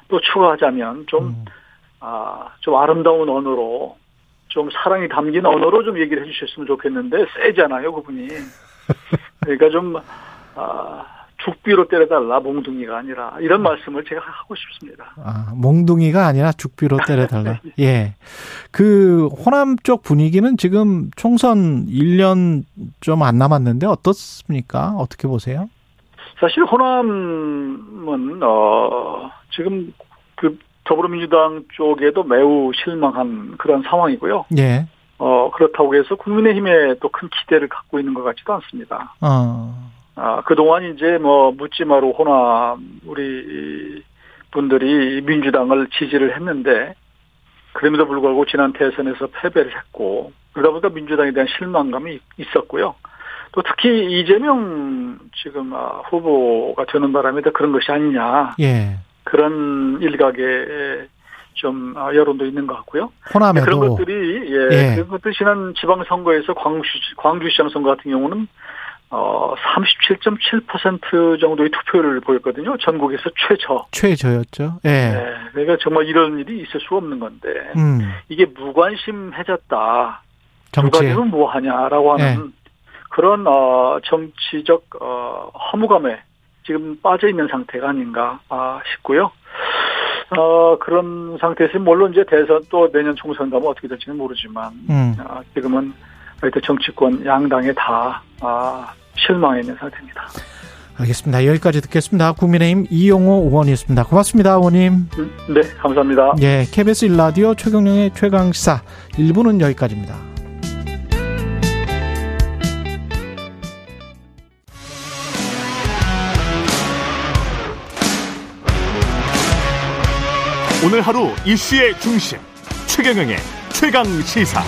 또 추가하자면 좀 음. 아, 좀 아름다운 언어로, 좀 사랑이 담긴 언어로 좀 얘기를 해주셨으면 좋겠는데, 세잖아요, 그분이. 그러니까 좀, 아, 죽비로 때려달라, 몽둥이가 아니라, 이런 말씀을 제가 하고 싶습니다. 아, 몽둥이가 아니라 죽비로 때려달라. 예. 그 호남 쪽 분위기는 지금 총선 1년 좀 안 남았는데 어떻습니까? 어떻게 보세요? 사실 호남은, 어, 지금 그 더불어민주당 쪽에도 매우 실망한 그런 상황이고요. 예. 어, 그렇다고 해서 국민의힘에 또 큰 기대를 갖고 있는 것 같지도 않습니다. 어. 아, 그동안 이제 뭐 묻지마로 호남 우리 분들이 민주당을 지지를 했는데 그럼에도 불구하고 지난 대선에서 패배를 했고 그러다 보니까 민주당에 대한 실망감이 있었고요. 또 특히 이재명 지금 아, 후보가 되는 바람에 더 그런 것이 아니냐 예. 그런 일각의 좀 아, 여론도 있는 것 같고요. 호남에도 그런 것들이 예, 예. 그런 것들 지난 지방선거에서 광주 광주시장 선거 같은 경우는 어 37.7% 정도의 투표율을 보였거든요. 전국에서 최저. 최저였죠. 예. 네, 그러니까 정말 이런 일이 있을 수 없는 건데 음. 이게 무관심해졌다. 누가 정치. 되면 뭐 하냐라고 하는 그런 어 정치적 어 허무감에 지금 빠져 있는 상태가 아닌가 아, 싶고요. 어 그런 상태에서 물론 이제 대선 또 내년 총선 가면 어떻게 될지는 모르지만 음. 아, 지금은 하여튼 정치권 양당에 다 아, 실망해 있는 상태입니다. 알겠습니다. 여기까지 듣겠습니다. 국민의힘 이용호 의원이었습니다. 고맙습니다, 의원님. 음, 네, 감사합니다. 예, KBS 1라디오 최경영의 최강시사 1부는 여기까지입니다. 오늘 하루 이슈의 중심 최경영의 최강 시사.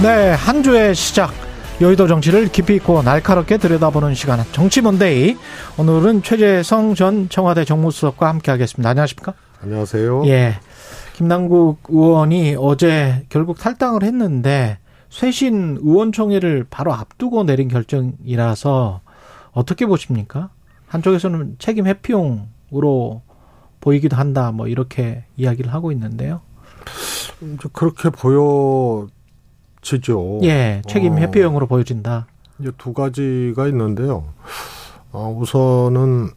네, 한 주의 시작. 여의도 정치를 깊이 있고 날카롭게 들여다보는 시간. 정치몬데이. 오늘은 최재성 전 청와대 정무수석과 함께하겠습니다. 안녕하십니까? 안녕하세요. 예. 김남국 의원이 어제 결국 탈당을 했는데 쇄신 의원총회를 바로 앞두고 내린 결정이라서 어떻게 보십니까? 한쪽에서는 책임 회피용으로 보이기도 한다. 뭐 이렇게 이야기를 하고 있는데요. 좀 그렇게 보여지죠. 예, 책임 어, 회피용으로 보여진다. 이제 두 가지가 있는데요. 어, 우선은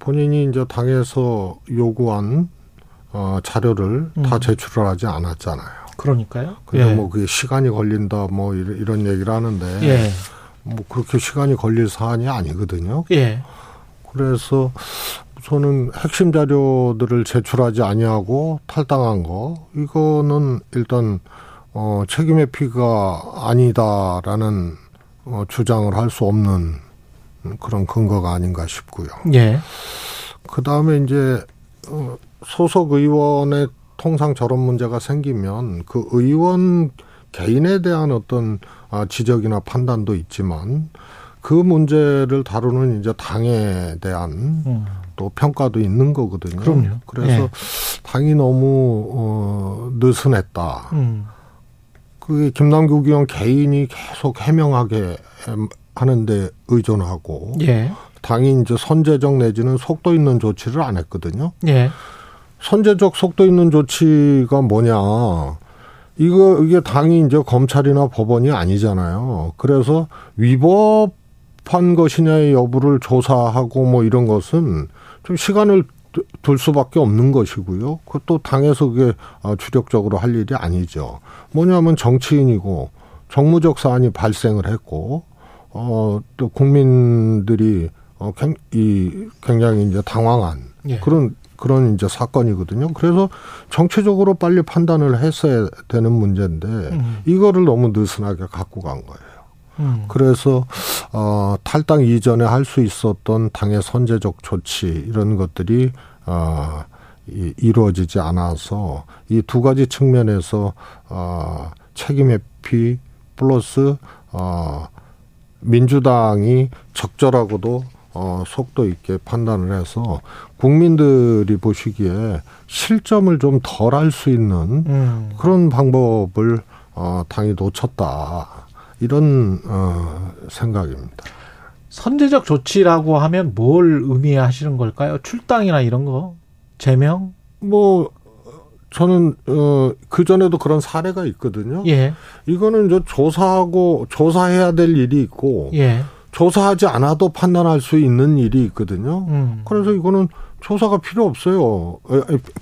본인이 이제 당에서 요구한 어, 자료를 음. 다 제출을 하지 않았잖아요. 그러니까요. 근데 예. 뭐 그게 시간이 걸린다 뭐 이런, 이런 얘기를 하는데 예. 뭐 그렇게 시간이 걸릴 사안이 아니거든요. 예. 그래서 저는 핵심 자료들을 제출하지 아니하고 탈당한 거 이거는 일단 어 책임의 피가 아니다라는 어 주장을 할 수 없는 그런 근거가 아닌가 싶고요. 예. 그다음에 이제 어 소속 의원의 통상 저런 문제가 생기면 그 의원 개인에 대한 어떤 아, 지적이나 판단도 있지만 그 문제를 다루는 이제 당에 대한 음. 또 평가도 있는 거거든요. 그럼요. 그래서 예. 당이 너무 어 느슨했다. 음. 그게 김남국 의원 개인이 계속 해명하게 하는데 의존하고 예. 당이 이제 선제적 내지는 속도 있는 조치를 안 했거든요. 예. 선제적 속도 있는 조치가 뭐냐. 이거, 이게 당이 이제 검찰이나 법원이 아니잖아요. 그래서 위법한 것이냐의 여부를 조사하고 뭐 이런 것은 좀 시간을 두- 둘 수밖에 없는 것이고요. 그것도 당에서 그게 아, 주력적으로 할 일이 아니죠. 뭐냐면 정치인이고 정무적 사안이 발생을 했고, 어, 또 국민들이 어, 굉- 이 굉장히 이제 당황한 예. 그런 그런 이제 사건이거든요. 그래서 정치적으로 빨리 판단을 했어야 되는 문제인데 음. 이거를 너무 느슨하게 갖고 간 거예요. 음. 그래서 어 탈당 이전에 할 수 있었던 당의 선제적 조치 이런 것들이 어 이, 이루어지지 않아서 이 두 가지 측면에서 어 책임의 피 플러스 어 민주당이 적절하고도 어, 속도 있게 판단을 해서 국민들이 보시기에 실점을 좀 덜 할 수 있는 음. 그런 방법을 어, 당이 놓쳤다. 이런 어, 생각입니다. 선제적 조치라고 하면 뭘 의미하시는 걸까요? 출당이나 이런 거? 제명? 뭐 저는 어, 그 전에도 그런 사례가 있거든요. 예. 이거는 이제 조사하고 조사해야 될 일이 있고 예. 조사하지 않아도 판단할 수 있는 일이 있거든요. 음. 그래서 이거는 조사가 필요 없어요.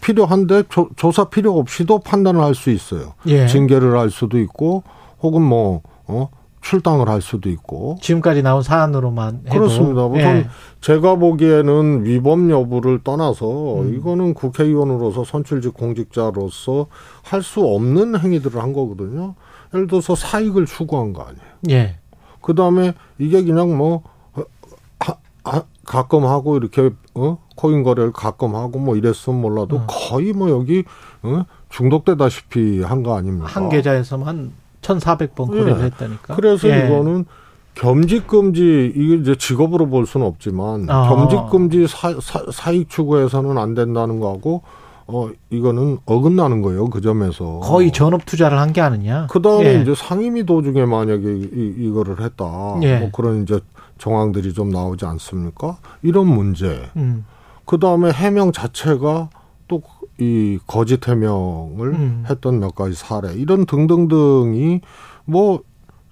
필요한데 조, 조사 필요 없이도 판단을 할 수 있어요. 예. 징계를 할 수도 있고 혹은 뭐 어? 출당을 할 수도 있고 지금까지 나온 사안으로만 해도 그렇습니다. 우선 예. 제가 보기에는 위법 여부를 떠나서 음. 이거는 국회의원으로서 선출직 공직자로서 할 수 없는 행위들을 한 거거든요. 예를 들어서 사익을 추구한 거 아니에요. 예. 그 다음에 이게 그냥 뭐 어, 하- 하- 가끔 하고 이렇게 어 코인 거래를 가끔 하고 뭐 이랬으면 몰라도 어. 거의 뭐 여기 어? 중독되다시피 한 거 아닙니까? 한 계좌에서만 1,400번 예. 거래를 했다니까. 그래서 예. 이거는 겸직 금지 이게 이제 직업으로 볼 수는 없지만 아. 겸직 금지 사, 사, 익 추구해서는 안 된다는 거하고 어 이거는 어긋나는 거예요 그 점에서 거의 전업 투자를 한 게 아니냐. 그 다음에 예. 이제 상임위 도중에 만약에 이, 이거를 했다 예. 뭐 그런 이제 정황들이 좀 나오지 않습니까 이런 문제 음. 그 다음에 해명 자체가 또 이 거짓 해명을 음. 했던 몇 가지 사례 이런 등등등이 뭐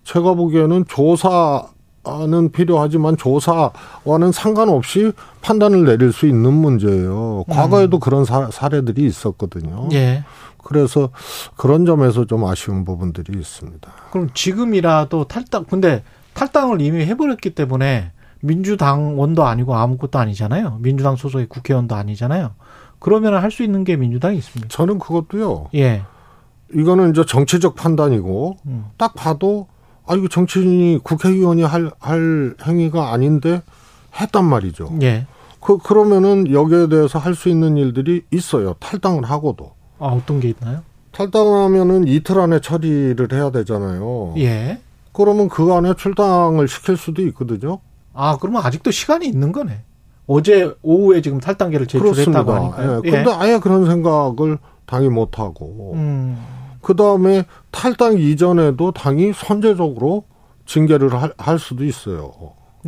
제가 보기에는 조사는 필요하지만 조사와는 상관없이 판단을 내릴 수 있는 문제예요. 과거에도 그런 사, 사례들이 있었거든요. 음. 예. 그래서 그런 점에서 좀 아쉬운 부분들이 있습니다. 그럼 지금이라도 탈당 근데 탈당을 이미 해버렸기 때문에 민주당원도 아니고 아무것도 아니잖아요. 민주당 소속의 국회의원도 아니잖아요. 그러면 할 수 있는 게 민주당이 있습니다. 저는 그것도요. 예. 이거는 이제 정치적 판단이고 음. 딱 봐도 아 이거 정치인이 국회의원이 할, 할 행위가 아닌데 했단 말이죠. 예. 그 그러면은 여기에 대해서 할 수 있는 일들이 있어요. 탈당을 하고도 아, 어떤 게 있나요? 탈당하면은 이틀 안에 처리를 해야 되잖아요. 예. 그러면 그 안에 출당을 시킬 수도 있거든요. 아, 그러면 아직도 시간이 있는 거네. 어제 오후에 지금 탈당계를 제출했다고. 하니까요. 예. 근데 아예 그런 생각을 당이 못 하고 음. 그 다음에 탈당 이전에도 당이 선제적으로 징계를 할, 할 수도 있어요.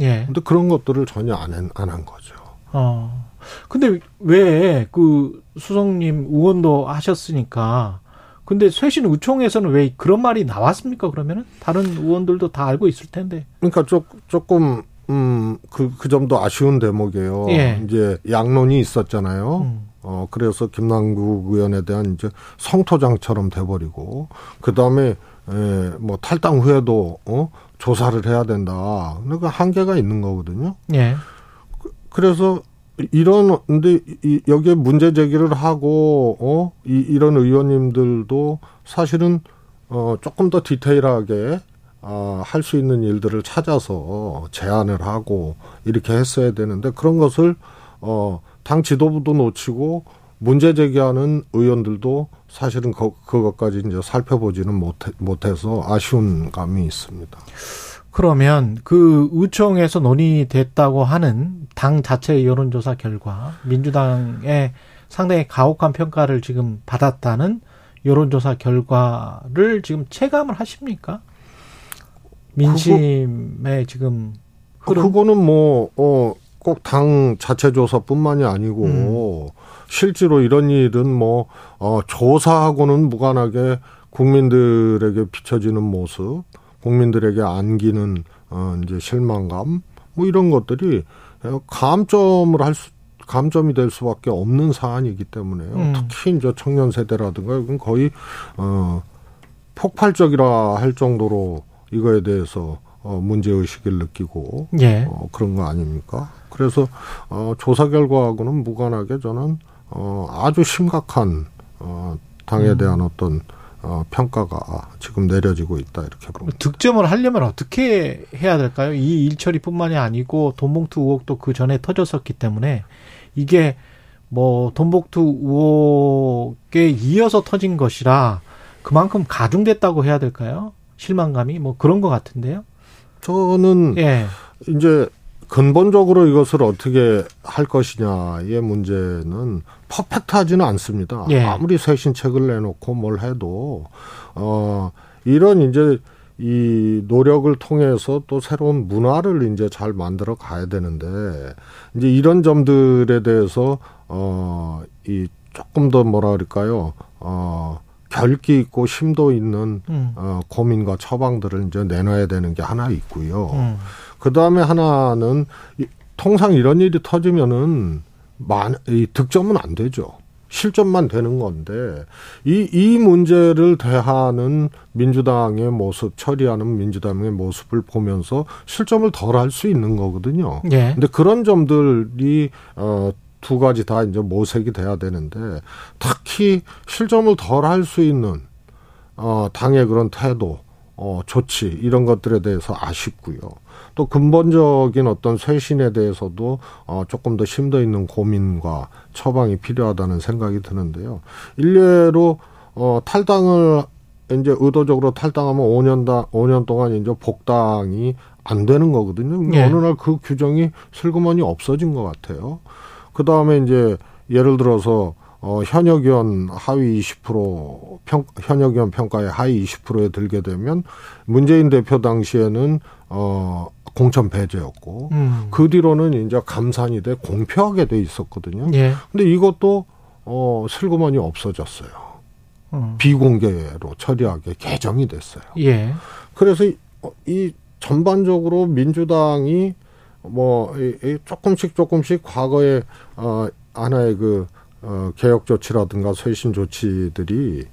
예. 근데 그런 것들을 전혀 안한 거죠. 어. 근데 왜 그 수석님 의원도 하셨으니까 근데 쇄신 의총에서는 왜 그런 말이 나왔습니까? 그러면은 다른 의원들도 다 알고 있을 텐데. 그러니까 조, 조금 음, 그, 그 점도 아쉬운 대목이에요. 예. 이제 양론이 있었잖아요. 음. 어, 그래서 김남국 의원에 대한 이제 성토장처럼 돼버리고, 그 다음에, 에, 뭐 탈당 후에도, 어, 조사를 해야 된다. 그러니까 한계가 있는 거거든요. 예. 그 래서 이런 근데 이, 여기에 문제 제기를 하고 어 이, 이런 의원님들도 사실은 어 조금 더 디테일하게 어, 할 수 있는 일들을 찾아서 제안을 하고 이렇게 했어야 되는데 그런 것을 어, 당 지도부도 놓치고 문제 제기하는 의원들도 사실은 그, 그것까지 이제 살펴보지는 못해, 못해서 아쉬운 감이 있습니다. 그러면 그 의총에서 논의됐다고 하는 당 자체의 여론조사 결과 민주당의 상당히 가혹한 평가를 지금 받았다는 여론조사 결과를 지금 체감을 하십니까? 민심에 지금 흐름? 그거는 뭐, 어, 꼭 당 자체 조사뿐만이 아니고, 음. 실제로 이런 일은 뭐, 어, 조사하고는 무관하게 국민들에게 비춰지는 모습, 국민들에게 안기는 어 이제 실망감 뭐 이런 것들이 감점을 할 수, 감점이 될 수밖에 없는 사안이기 때문에요. 음. 특히 이제 청년 세대라든가 이건 거의 어 폭발적이라 할 정도로 이거에 대해서 어 문제 의식을 느끼고 예. 어 그런 거 아닙니까? 그래서 어 조사 결과하고는 무관하게 저는 어 아주 심각한 어 당에 음. 대한 어떤 어, 평가가 지금 내려지고 있다 이렇게 봅니다. 득점을 하려면 어떻게 해야 될까요? 이 일처리뿐만이 아니고 돈봉투 의혹도 그 전에 터졌었기 때문에 이게 뭐 돈봉투 의혹에 이어서 터진 것이라 그만큼 가중됐다고 해야 될까요? 실망감이 뭐 그런 것 같은데요. 저는 예. 이제 근본적으로 이것을 어떻게 할 것이냐의 문제는 퍼펙트하지는 않습니다. 예. 아무리 쇄신책을 내놓고 뭘 해도 어 이런 이제 이 노력을 통해서 또 새로운 문화를 이제 잘 만들어 가야 되는데 이제 이런 점들에 대해서 어이 조금 더 뭐라 그럴까요? 어 결기 있고 심도 있는 음. 어 고민과 처방들을 이제 내놔야 되는 게 하나 있고요. 음. 그 다음에 하나는 통상 이런 일이 터지면은 만, 이 득점은 안 되죠. 실점만 되는 건데 이, 이 문제를 대하는 민주당의 모습, 처리하는 민주당의 모습을 보면서 실점을 덜 할 수 있는 거거든요. 예. 근데 그런 점들이 어, 두 가지 다 이제 모색이 돼야 되는데 특히 실점을 덜 할 수 있는 어, 당의 그런 태도, 어, 조치 이런 것들에 대해서 아쉽고요. 또 근본적인 어떤 쇄신에 대해서도 어 조금 더 심도 있는 고민과 처방이 필요하다는 생각이 드는데요. 일례로 어 탈당을 이제 의도적으로 탈당하면 5년 다 5년 동안 이제 복당이 안 되는 거거든요. 예. 어느 날 그 규정이 슬그머니 없어진 것 같아요. 그 다음에 이제 예를 들어서 어, 현역 의원 하위 20% 평, 현역 의원 평가에 하위 20%에 들게 되면 문재인 대표 당시에는 어, 공천 배제였고 음. 그 뒤로는 이제 감산이 돼 공표하게 돼 있었거든요. 예. 근데 이것도 어 슬그머니 없어졌어요. 음. 비공개로 처리하게 개정이 됐어요. 예. 그래서 이, 어, 이 전반적으로 민주당이 뭐 이, 조금씩 조금씩 과거에 어 하나의 그 어, 개혁 조치라든가 쇄신 조치들이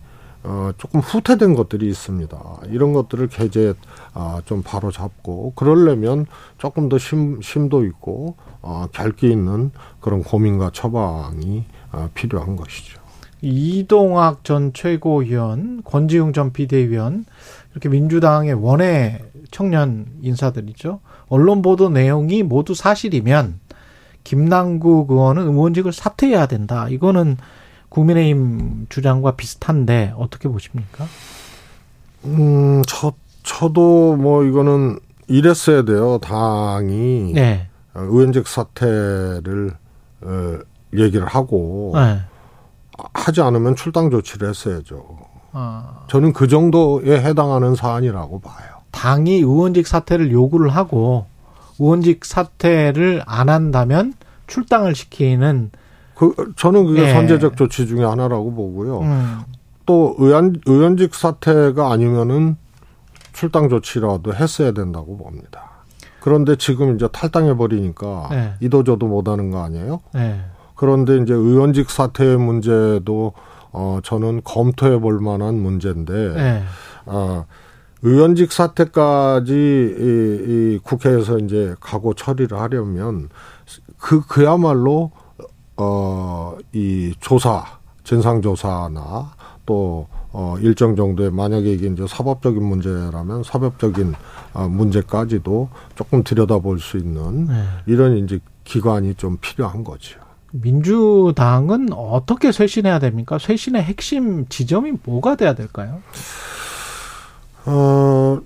어, 조금 후퇴된 것들이 있습니다. 이런 것들을 개제 아, 좀 바로 잡고 그러려면 조금 더 심, 심도 있고 어, 결기 있는 그런 고민과 처방이 어, 필요한 것이죠. 이동학 전 최고위원, 권지웅 전 비대위원 이렇게 민주당의 원외 청년 인사들이죠. 언론 보도 내용이 모두 사실이면 김남국 의원은 의원직을 사퇴해야 된다. 이거는 국민의힘 주장과 비슷한데 어떻게 보십니까? 음, 저 저도 뭐 이거는 이랬어야 돼요. 당이 네. 의원직 사퇴를 어, 얘기를 하고 네. 하지 않으면 출당 조치를 했어야죠. 아. 저는 그 정도에 해당하는 사안이라고 봐요. 당이 의원직 사퇴를 요구를 하고 의원직 사퇴를 안 한다면 출당을 시키는 그 저는 그게 예. 선제적 조치 중에 하나라고 보고요. 음. 또 의원 의원직 사퇴가 아니면은 출당 조치라도 했어야 된다고 봅니다. 그런데 지금 이제 탈당해 버리니까 네. 이도저도 못하는 거 아니에요? 네. 그런데 이제 의원직 사퇴 문제도 어 저는 검토해 볼 만한 문제인데 네. 아 의원직 사퇴까지 이, 이 국회에서 이제 가고 처리를 하려면 그 그야말로 어 이 조사 진상 조사나 또 어, 일정 정도의 만약에 이게 이제 사법적인 문제라면 사법적인 어, 문제까지도 조금 들여다볼 수 있는 네. 이런 이제 기관이 좀 필요한 거죠. 민주당은 어떻게 쇄신해야 됩니까? 쇄신의 핵심 지점이 뭐가 돼야 될까요? 어,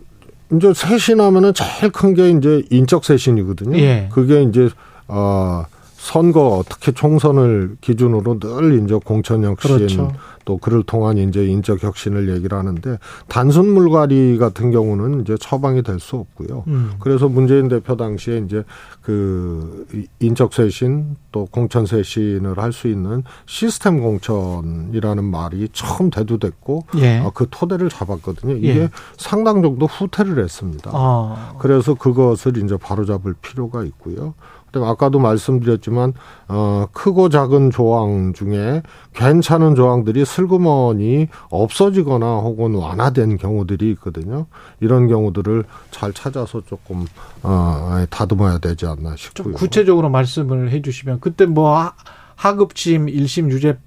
이제 쇄신하면은 제일 큰 게 이제 인적 쇄신이거든요. 예. 그게 이제, 어, 선거 특히 총선을 기준으로 늘 이제 공천 혁신 그렇죠. 또 그를 통한 이제 인적 혁신을 얘기를 하는데 단순 물갈이 같은 경우는 이제 처방이 될 수 없고요. 음. 그래서 문재인 대표 당시에 이제 그 인적 쇄신 또 공천 쇄신을 할 수 있는 시스템 공천이라는 말이 처음 대두됐고 예. 어, 그 토대를 잡았거든요. 이게 예. 상당 정도 후퇴를 했습니다. 어. 그래서 그것을 이제 바로잡을 필요가 있고요. 아까도 말씀드렸지만 어 크고 작은 조항 중에 괜찮은 조항들이 슬그머니 없어지거나 혹은 완화된 경우들이 있거든요. 이런 경우들을 잘 찾아서 조금 어 다듬어야 되지 않나 싶고요. 좀 구체적으로 말씀을 해주시면 그때 뭐 하- 하급심 1심 유죄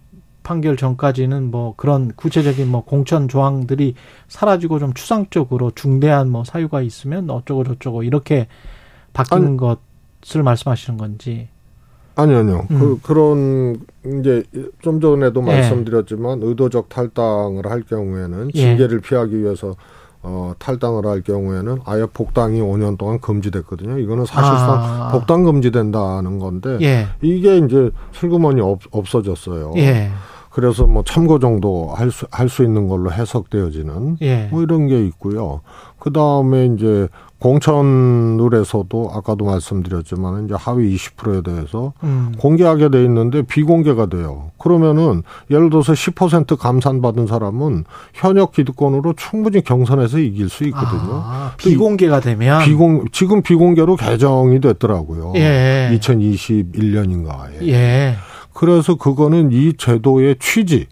판결 전까지는 뭐 그런 구체적인 뭐 공천 조항들이 사라지고 좀 추상적으로 중대한 뭐 사유가 있으면 어쩌고 저쩌고 이렇게 바뀌는 아니. 것 을 말씀하시는 건지. 아니요, 아니요. 음. 그, 그런, 이제, 좀 전에도 예. 말씀드렸지만, 의도적 탈당을 할 경우에는, 예. 징계를 피하기 위해서, 어, 탈당을 할 경우에는 아예 복당이 5년 동안 금지됐거든요. 이거는 사실상 아. 복당 금지된다는 건데, 예. 이게 이제 슬그머니 없, 없어졌어요. 예. 그래서 뭐 참고 정도 할 수, 할 수 있는 걸로 해석되어지는 예. 뭐 이런 게 있고요. 그 다음에 이제 공천을에서도 아까도 말씀드렸지만 이제 하위 20%에 대해서 음. 공개하게 돼 있는데 비공개가 돼요. 그러면은 예를 들어서 10% 감산 받은 사람은 현역 기득권으로 충분히 경선에서 이길 수 있거든요. 아, 비공개가 되면 비공 지금 비공개로 개정이 됐더라고요. 예. 2021년인가에. 예. 그래서 그거는 이 제도의 취지,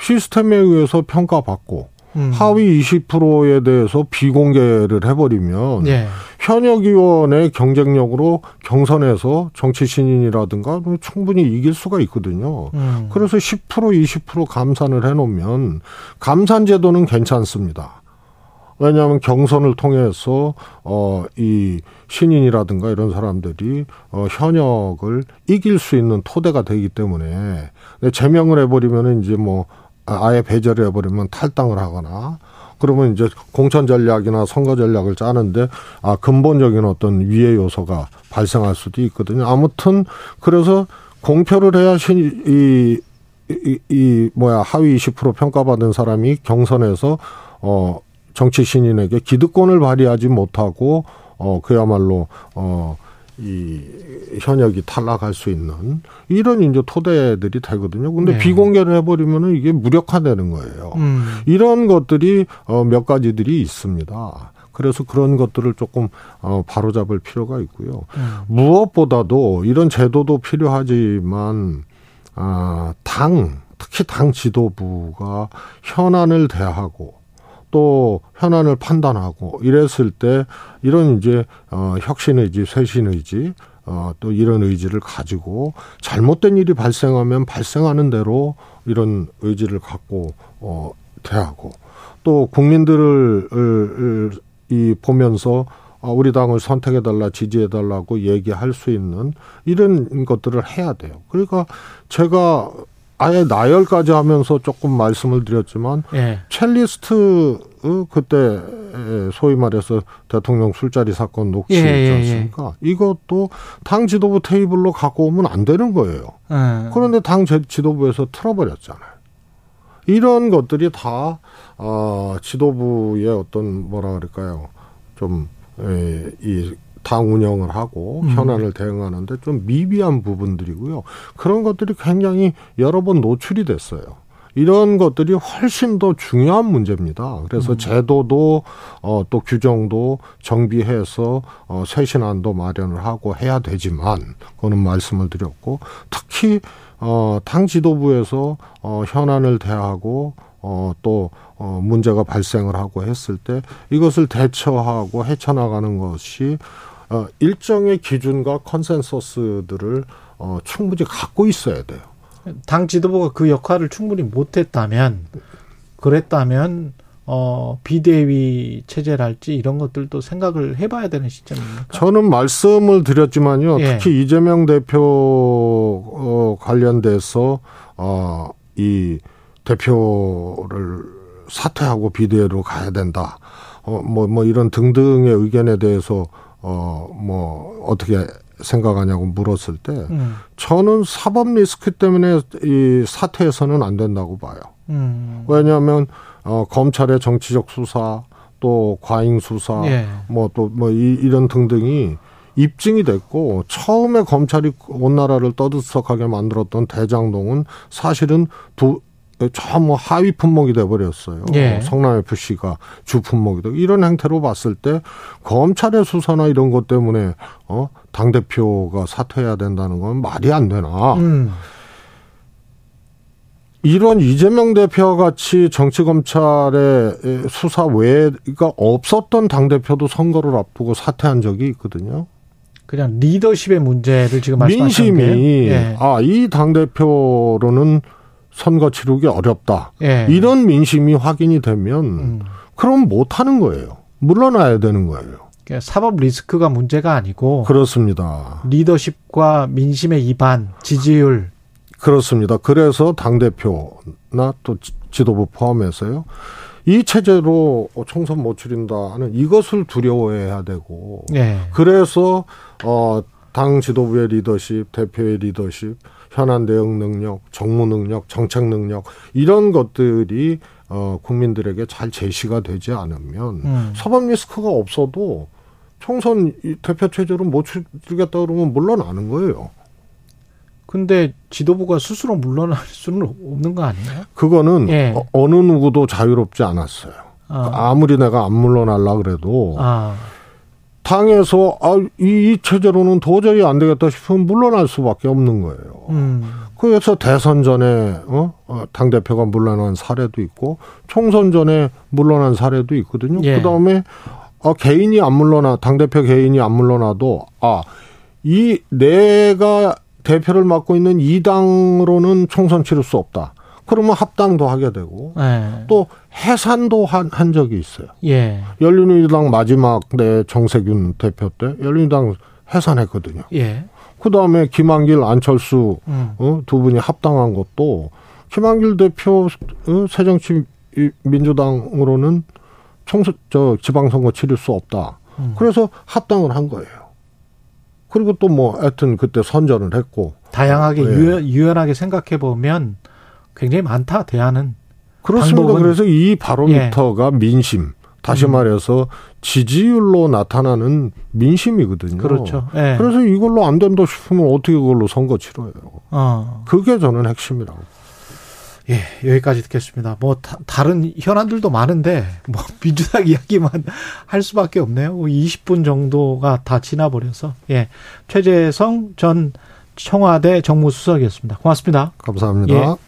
시스템에 의해서 평가받고 음. 하위 20%에 대해서 비공개를 해버리면 예. 현역 의원의 경쟁력으로 경선에서 정치 신인이라든가 뭐 충분히 이길 수가 있거든요. 음. 그래서 10% 20% 감산을 해놓으면 감산 제도는 괜찮습니다. 왜냐하면 경선을 통해서 어이 신인이라든가 이런 사람들이 어 현역을 이길 수 있는 토대가 되기 때문에 제명을 해버리면은 이제 뭐 아예 배제를 해버리면 탈당을 하거나 그러면 이제 공천 전략이나 선거 전략을 짜는데 아 근본적인 어떤 위해 요소가 발생할 수도 있거든요. 아무튼 그래서 공표를 해야 신, 이, 이, 이 뭐야 하위 20% 평가받은 사람이 경선에서 어 정치 신인에게 기득권을 발휘하지 못하고 어 그야말로 어 이 현역이 탈락할 수 있는 이런 이제 토대들이 되거든요. 근데 네. 비공개를 해버리면은 이게 무력화되는 거예요. 음. 이런 것들이 어몇 가지들이 있습니다. 그래서 그런 것들을 조금 어 바로잡을 필요가 있고요. 음. 무엇보다도 이런 제도도 필요하지만 아당 특히 당 지도부가 현안을 대하고 또 현안을 판단하고 이랬을 때 이런 이제 어 혁신 의지, 쇄신 의지 어, 또 이런 의지를 가지고 잘못된 일이 발생하면 발생하는 대로 이런 의지를 갖고 어, 대하고 또 국민들을 을, 이 보면서 아, 우리 당을 선택해달라, 지지해달라고 얘기할 수 있는 이런 것들을 해야 돼요. 그러니까 제가 아예 나열까지 하면서 조금 말씀을 드렸지만 예. 첼리스트 어, 그때 소위 말해서 대통령 술자리 사건 녹취 예, 있지 예, 예. 않습니까? 이것도 당 지도부 테이블로 갖고 오면 안 되는 거예요. 예. 그런데 당 제- 지도부에서 틀어버렸잖아요. 이런 것들이 다 어, 지도부의 어떤 뭐라 그럴까요? 좀 이 당 운영을 하고 음. 현안을 대응하는데 좀 미비한 부분들이고요. 그런 것들이 굉장히 여러 번 노출이 됐어요. 이런 것들이 훨씬 더 중요한 문제입니다. 그래서 제도도 어, 또 규정도 정비해서 어, 쇄신안도 마련을 하고 해야 되지만 그거는 말씀을 드렸고 특히 어, 당 지도부에서 어, 현안을 대하고 어, 또 어, 문제가 발생을 하고 했을 때 이것을 대처하고 헤쳐나가는 것이 어, 일정의 기준과 컨센서스들을 어, 충분히 갖고 있어야 돼요. 당 지도부가 그 역할을 충분히 못했다면 그랬다면 어 비대위 체제랄지 이런 것들도 생각을 해봐야 되는 시점입니까? 저는 말씀을 드렸지만요. 예. 특히 이재명 대표 어, 관련돼서 어, 이 대표를 사퇴하고 비대위로 가야 된다. 어, 뭐, 뭐 이런 등등의 의견에 대해서 어, 뭐 어떻게 생각하냐고 물었을 때 음, 저는 사법 리스크 때문에 이 사퇴해서는 안 된다고 봐요. 음, 왜냐하면 어, 검찰의 정치적 수사 또 과잉 수사 예. 뭐또 뭐 이런 등등이 입증이 됐고 처음에 검찰이 온 나라를 떠들썩하게 만들었던 대장동은 사실은 두 저 뭐 하위 품목이 돼 버렸어요. 예. 성남 FC가 주 품목이 되고 이런 행태로 봤을 때 검찰의 수사나 이런 것 때문에 어당 대표가 사퇴해야 된다는 건 말이 안 되나? 음, 이런 이재명 대표와 같이 정치 검찰의 수사 외가 없었던 당 대표도 선거를 앞두고 사퇴한 적이 있거든요. 그냥 리더십의 문제를 지금 말씀하시는 민심이? 예. 아이 당 대표로는 선거 치르기 어렵다. 예. 이런 민심이 확인이 되면 음, 그럼 못 하는 거예요. 물러나야 되는 거예요. 그러니까 사법 리스크가 문제가 아니고 그렇습니다. 리더십과 민심의 이반, 지지율 그렇습니다. 그래서 당 대표나 또 지- 지도부 포함해서요. 이 체제로 총선 못 치른다는 이것을 두려워해야 되고 예. 그래서 어당 지도부의 리더십, 대표의 리더십, 현안 대응 능력, 정무 능력, 정책 능력 이런 것들이 어 국민들에게 잘 제시가 되지 않으면 음. 사법 리스크가 없어도 총선 이 대표 체제로 못 치르겠다 그러면 물러나는 거예요. 근데 지도부가 스스로 물러날 수는 없는 거 아니에요? 그거는 예. 어, 어느 누구도 자유롭지 않았어요. 아, 아무리 내가 안 물러날라 그래도 아, 당에서 아, 이, 이 체제로는 도저히 안 되겠다 싶으면 물러날 수밖에 없는 거예요. 음, 그래서 대선 전에 어? 당 대표가 물러난 사례도 있고 총선 전에 물러난 사례도 있거든요. 예. 그 다음에 아, 개인이 안 물러나 당 대표 개인이 안 물러나도 아 이 내가 대표를 맡고 있는 이 당으로는 총선 치를 수 없다. 그러면 합당도 하게 되고 예. 또 해산도 한, 한 적이 있어요. 예, 열린우리당 마지막 내 정세균 대표 때 열린우리당 해산했거든요. 예, 그 다음에 김한길, 안철수 음, 어, 두 분이 합당한 것도 김한길 대표 어, 새정치 이- 민주당으로는 총선 저 지방선거 치를 수 없다. 음. 그래서 합당을 한 거예요. 그리고 또 뭐 하여튼 그때 선전을 했고 다양하게 예. 유연, 유연하게 생각해 보면 굉장히 많다 대안은. 그렇습니다. 방법은- 그래서 이 바로미터가 민심 다시 음. 말해서 지지율로 나타나는 민심이거든요. 그렇죠. 예. 그래서 이걸로 안 된다 싶으면 어떻게 그걸로 선거 치러요? 어, 그게 저는 핵심이라고. 예, 여기까지 듣겠습니다. 뭐 다, 른 현안들도 많은데 뭐 민주당 이야기만 할 수밖에 없네요. 20분 정도가 다 지나버려서 예, 최재성 전 청와대 정무수석이었습니다. 고맙습니다. 감사합니다. 예.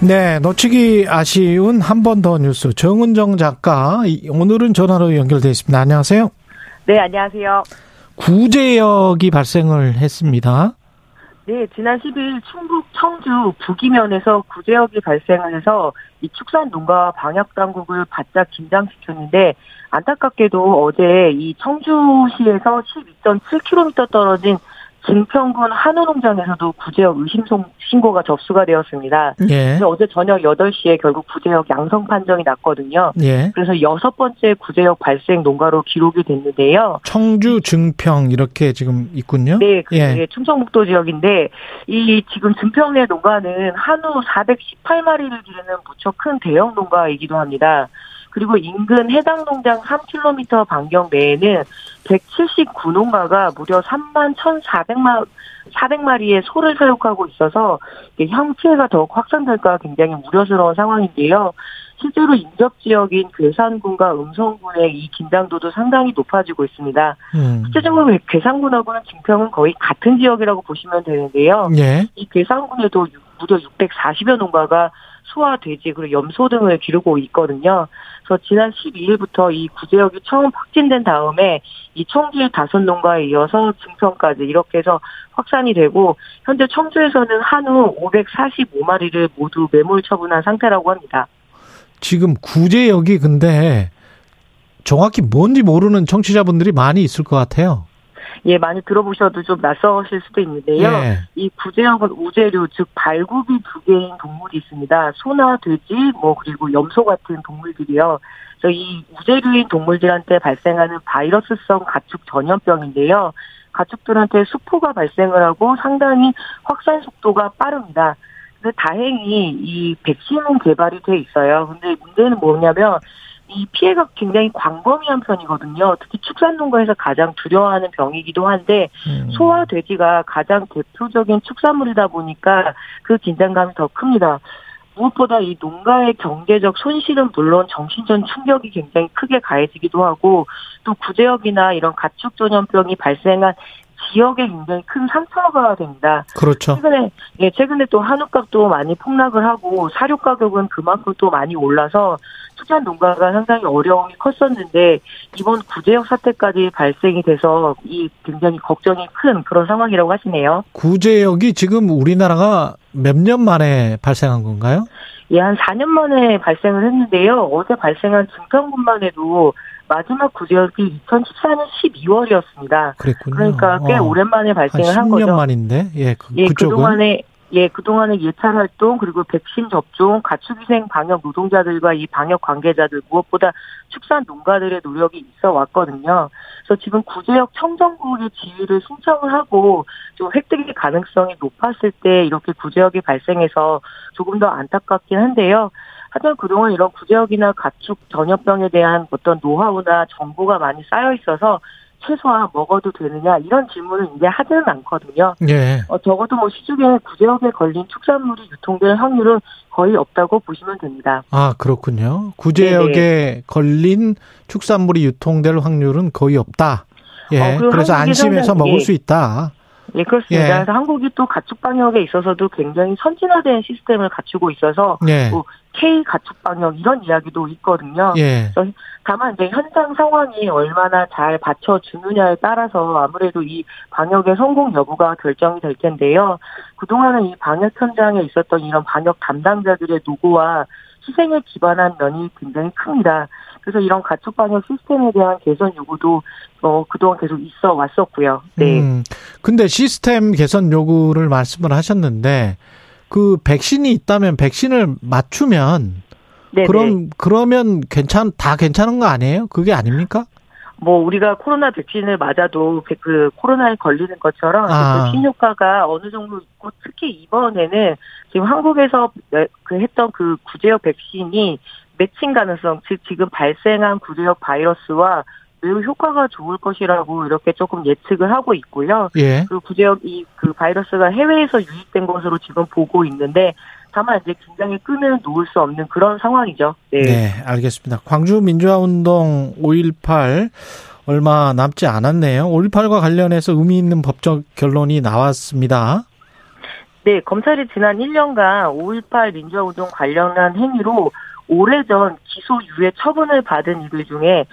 네, 놓치기 아쉬운 한 번 더 뉴스 정은정 작가 이- 오늘은 전화로 연결돼 있습니다. 안녕하세요. 네, 안녕하세요. 구제역이 발생을 했습니다. 네, 지난 10일 충북 청주 북이면에서 구제역이 발생을 해서 이 축산 농가 방역 당국을 바짝 긴장시켰는데 안타깝게도 어제 이 청주시에서 12.7km 떨어진 증평군 한우농장에서도 구제역 의심 신고가 접수가 되었습니다. 예. 어제 저녁 8시에 결국 구제역 양성 판정이 났거든요. 예. 그래서 여섯 번째 구제역 발생 농가로 기록이 됐는데요. 청주 증평 이렇게 지금 있군요. 네, 그 예. 충청북도 지역인데 이 지금 증평의 농가는 한우 418마리를 기르는 무척 큰 대형 농가이기도 합니다. 그리고 인근 해당 농장 3km 반경 내에는 179농가가 무려 3만 1,400만 400마리의 소를 사육하고 있어서 향 피해가 더욱 확산될까 굉장히 우려스러운 상황인데요. 실제로 인접 지역인 괴산군과 음성군의 이 긴장도도 상당히 높아지고 있습니다. 음. 실제적으로 괴산군하고는 증평은 거의 같은 지역이라고 보시면 되는데요. 예. 이 괴산군에도 무려 640여 농가가 소와 돼지 그리고 염소 등을 기르고 있거든요. 그래서 지난 12일부터 이 구제역이 처음 확진된 다음에 이 청주 다섯 농가에 이어서 증평까지 이렇게 해서 확산이 되고 현재 청주에서는 한우 545마리를 모두 매몰 처분한 상태라고 합니다. 지금 구제역이 근데 정확히 뭔지 모르는 청취자분들이 많이 있을 것 같아요. 예, 많이 들어보셔도 좀 낯서실 수도 있는데요. 예. 이 구제역은 우제류, 즉 발굽이 두 개인 동물이 있습니다. 소나 돼지, 뭐 그리고 염소 같은 동물들이요. 그래서 이 우제류인 동물들한테 발생하는 바이러스성 가축 전염병인데요. 가축들한테 수포가 발생을 하고 상당히 확산 속도가 빠릅니다. 근데 다행히 이 백신은 개발이 돼 있어요. 근데 문제는 뭐냐면 이 피해가 굉장히 광범위한 편이거든요. 특히 축산농가에서 가장 두려워하는 병이기도 한데 음. 소와 돼지가 가장 대표적인 축산물이다 보니까 그 긴장감이 더 큽니다. 무엇보다 이 농가의 경제적 손실은 물론 정신적 충격이 굉장히 크게 가해지기도 하고 또 구제역이나 이런 가축 전염병이 발생한 지역에 굉장히 큰 상처가 됩니다. 그렇죠. 최근에 예 최근에 또 한우값도 많이 폭락을 하고 사료 가격은 그만큼 또 많이 올라서 축산 농가가 상당히 어려움이 컸었는데 이번 구제역 사태까지 발생이 돼서 이 굉장히 걱정이 큰 그런 상황이라고 하시네요. 구제역이 지금 우리나라가 몇 년 만에 발생한 건가요? 예, 한 4년 만에 발생을 했는데요. 어제 발생한 증평군만 해도 마지막 구제역이 2014년 12월이었습니다. 그랬군요. 그러니까 꽤 어. 오랜만에 발생을 한한 10년 거죠. 만인데, 예, 그, 예. 그동안에 예, 그동안에 예찰 활동 그리고 백신 접종, 가축위생 방역 노동자들과 이 방역 관계자들 무엇보다 축산 농가들의 노력이 있어 왔거든요. 그래서 지금 구제역 청정국의 지위를 신청을 하고 좀 획득의 가능성이 높았을 때 이렇게 구제역이 발생해서 조금 더 안타깝긴 한데요. 하지만 그동안 이런 구제역이나 가축 전염병에 대한 어떤 노하우나 정보가 많이 쌓여 있어서 최소한 먹어도 되느냐 이런 질문을 이제 하지는 않거든요. 예. 어, 적어도 뭐 시중에 구제역에 걸린 축산물이 유통될 확률은 거의 없다고 보시면 됩니다. 아, 그렇군요. 구제역에 걸린 축산물이 유통될 확률은 거의 없다. 예. 어, 그리고 그래서 안심해서 먹을 예. 수 있다. 예, 그렇습니다. 예. 그래서 한국이 또 가축 방역에 있어서도 굉장히 선진화된 시스템을 갖추고 있어서 예. 뭐 K 가축 방역 이런 이야기도 있거든요. 예. 다만 이제 현장 상황이 얼마나 잘 받쳐주느냐에 따라서 아무래도 이 방역의 성공 여부가 결정이 될 텐데요. 그동안은 이 방역 현장에 있었던 이런 방역 담당자들의 노고와 희생에 기반한 면이 굉장히 큽니다. 그래서 이런 가축 방역 시스템에 대한 개선 요구도 어 그동안 계속 있어 왔었고요. 네. 음. 근데 시스템 개선 요구를 말씀을 하셨는데 그 백신이 있다면 백신을 맞추면 네네. 그럼 그러면 괜찮 다 괜찮은 거 아니에요? 그게 아닙니까? 뭐 우리가 코로나 백신을 맞아도 그- 그 코로나에 걸리는 것처럼 아. 그 백신 효과가 어느 정도 있고 특히 이번에는 지금 한국에서 그 했던 그 구제역 백신이 매칭 가능성 즉 지금 발생한 구제역 바이러스와 매우 효과가 좋을 것이라고 이렇게 조금 예측을 하고 있고요. 예. 그 구제역 이 그 바이러스가 해외에서 유입된 것으로 지금 보고 있는데 다만 이제 긴장의 끈을 놓을 수 없는 그런 상황이죠. 네. 네, 알겠습니다. 광주 민주화 운동 5.18 얼마 남지 않았네요. 5.18과 관련해서 의미 있는 법적 결론이 나왔습니다. 네, 검찰이 지난 1년간 5.18 민주화 운동 관련한 행위로 오래전 기소 유예 처분을 받은 이들 중에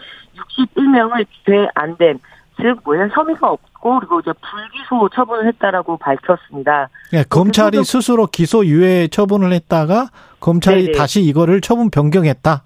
61명을 기회 안 된, 즉, 뭐야, 혐의가 없 고, 그리고 이제 불기소 처분을 했다라고 밝혔습니다. 예, 검찰이 구속- 스스로 기소 유예 처분을 했다가 검찰이 네네. 다시 이거를 처분 변경했다.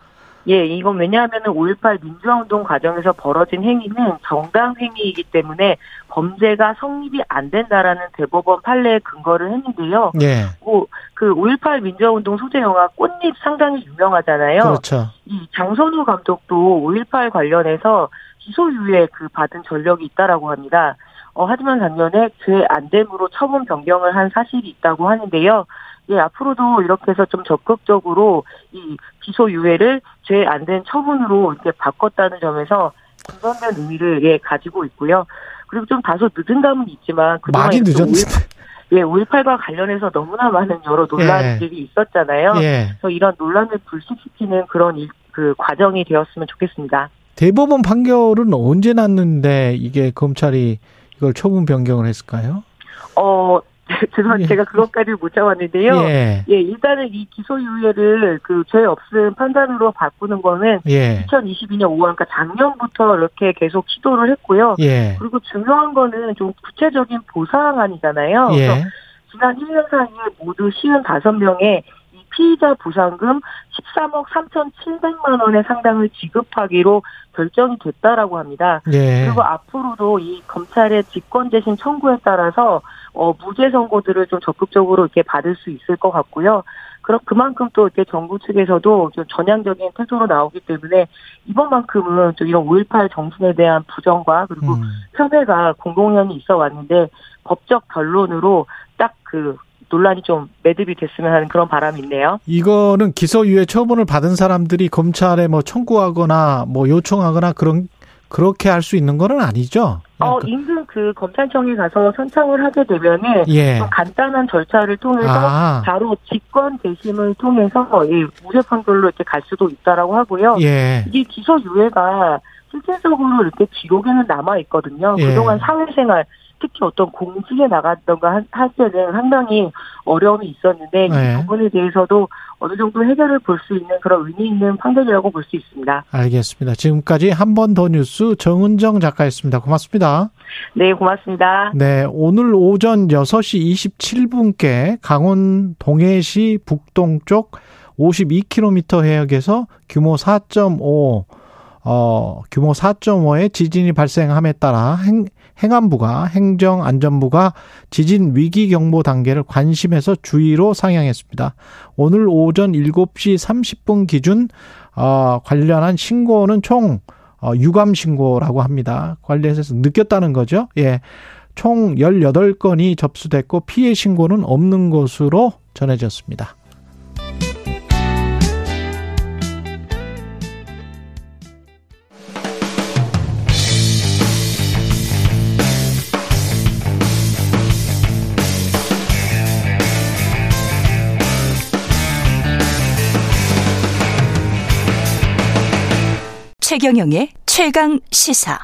예, 이건 왜냐하면은 5.18 민주화운동 과정에서 벌어진 행위는 정당 행위이기 때문에 범죄가 성립이 안 된다라는 대법원 판례에 근거를 했는데요. 예. 뭐, 그5.18 민주화운동 소재 영화 꽃잎 상당히 유명하잖아요. 그렇죠. 이 장선우 감독도 5.18 관련해서 기소유예 그 받은 전력이 있다라고 합니다. 어, 하지만 작년에 죄 안됨으로 처분 변경을 한 사실이 있다고 하는데요. 예, 앞으로도 이렇게 해서 좀 적극적으로 이 기소유예를 죄 안 된 처분으로 이렇게 바꿨다는 점에서 긍정된 의미를 예, 가지고 있고요. 그리고 좀 다소 늦은 감은 있지만 그동안 많이 늦었는데. 5.18 예, 5.18과 관련해서 너무나 많은 여러 논란들이 있었잖아요. 예. 그래서 이런 논란을 불식시키는 그런 일, 그 과정이 되었으면 좋겠습니다. 대법원 판결은 언제 났는데 이게 검찰이 이걸 처분 변경을 했을까요? 어, 죄송한데 예. 제가 그것까지 못 잡았는데요. 예. 예, 일단은 이 기소유예를 그 죄 없음 판단으로 바꾸는 거는 예. 2022년 5월, 그러니까 작년부터 이렇게 계속 시도를 했고요. 예. 그리고 중요한 거는 좀 구체적인 보상안이잖아요. 그래서 예. 지난 1년 사이에 모두 55명의 이 피의자 보상금 13억 3,700만 원의 상당을 지급하기로 결정이 됐다라고 합니다. 예. 그리고 앞으로도 이 검찰의 직권재심 청구에 따라서 어, 무죄 선고들을 좀 적극적으로 이렇게 받을 수 있을 것 같고요. 그럼 그만큼 또 이렇게 정부 측에서도 좀 전향적인 태도로 나오기 때문에 이번만큼은 좀 이런 5.18 정신에 대한 부정과 그리고 음. 폄훼가 공공연히 있어 왔는데 법적 결론으로 딱그 논란이 좀 매듭이 됐으면 하는 그런 바람이 있네요. 이거는 기소유예 처분을 받은 사람들이 검찰에 뭐 청구하거나 뭐 요청하거나 그런 그렇게 할 수 있는 거는 아니죠. 어, 그- 인근 그 검찰청에 가서 선창을 하게 되면은 예. 좀 간단한 절차를 통해서 아. 바로 직권 재심을 통해서 이 무죄 판결로 이렇게 갈 수도 있다라고 하고요. 예. 이게 기소유예가 실질적으로 이렇게 기록에는 남아 있거든요. 예. 그동안 사회생활 특히 어떤 공직에 나갔던가 할- 할 때는 상당히 어려움이 있었는데 예. 이 부분에 대해서도 어느 정도 해결을 볼 수 있는 그런 의미 있는 판결이라고 볼 수 있습니다. 알겠습니다. 지금까지 한 번 더 뉴스 정은정 작가였습니다. 고맙습니다. 네, 고맙습니다. 네, 오늘 오전 6시 27분께 강원 동해시 북동쪽 52km 해역에서 규모 4.5 어, 규모 4.5의 지진이 발생함에 따라 행, 행안부가 행정안전부가 지진 위기 경보 단계를 관심에서 주의로 상향했습니다. 오늘 오전 7시 30분 기준 어, 관련한 신고는 총 어, 유감 신고라고 합니다. 관련해서 느꼈다는 거죠. 예. 총 18건이 접수됐고 피해 신고는 없는 것으로 전해졌습니다. 최경영의 최강 시사.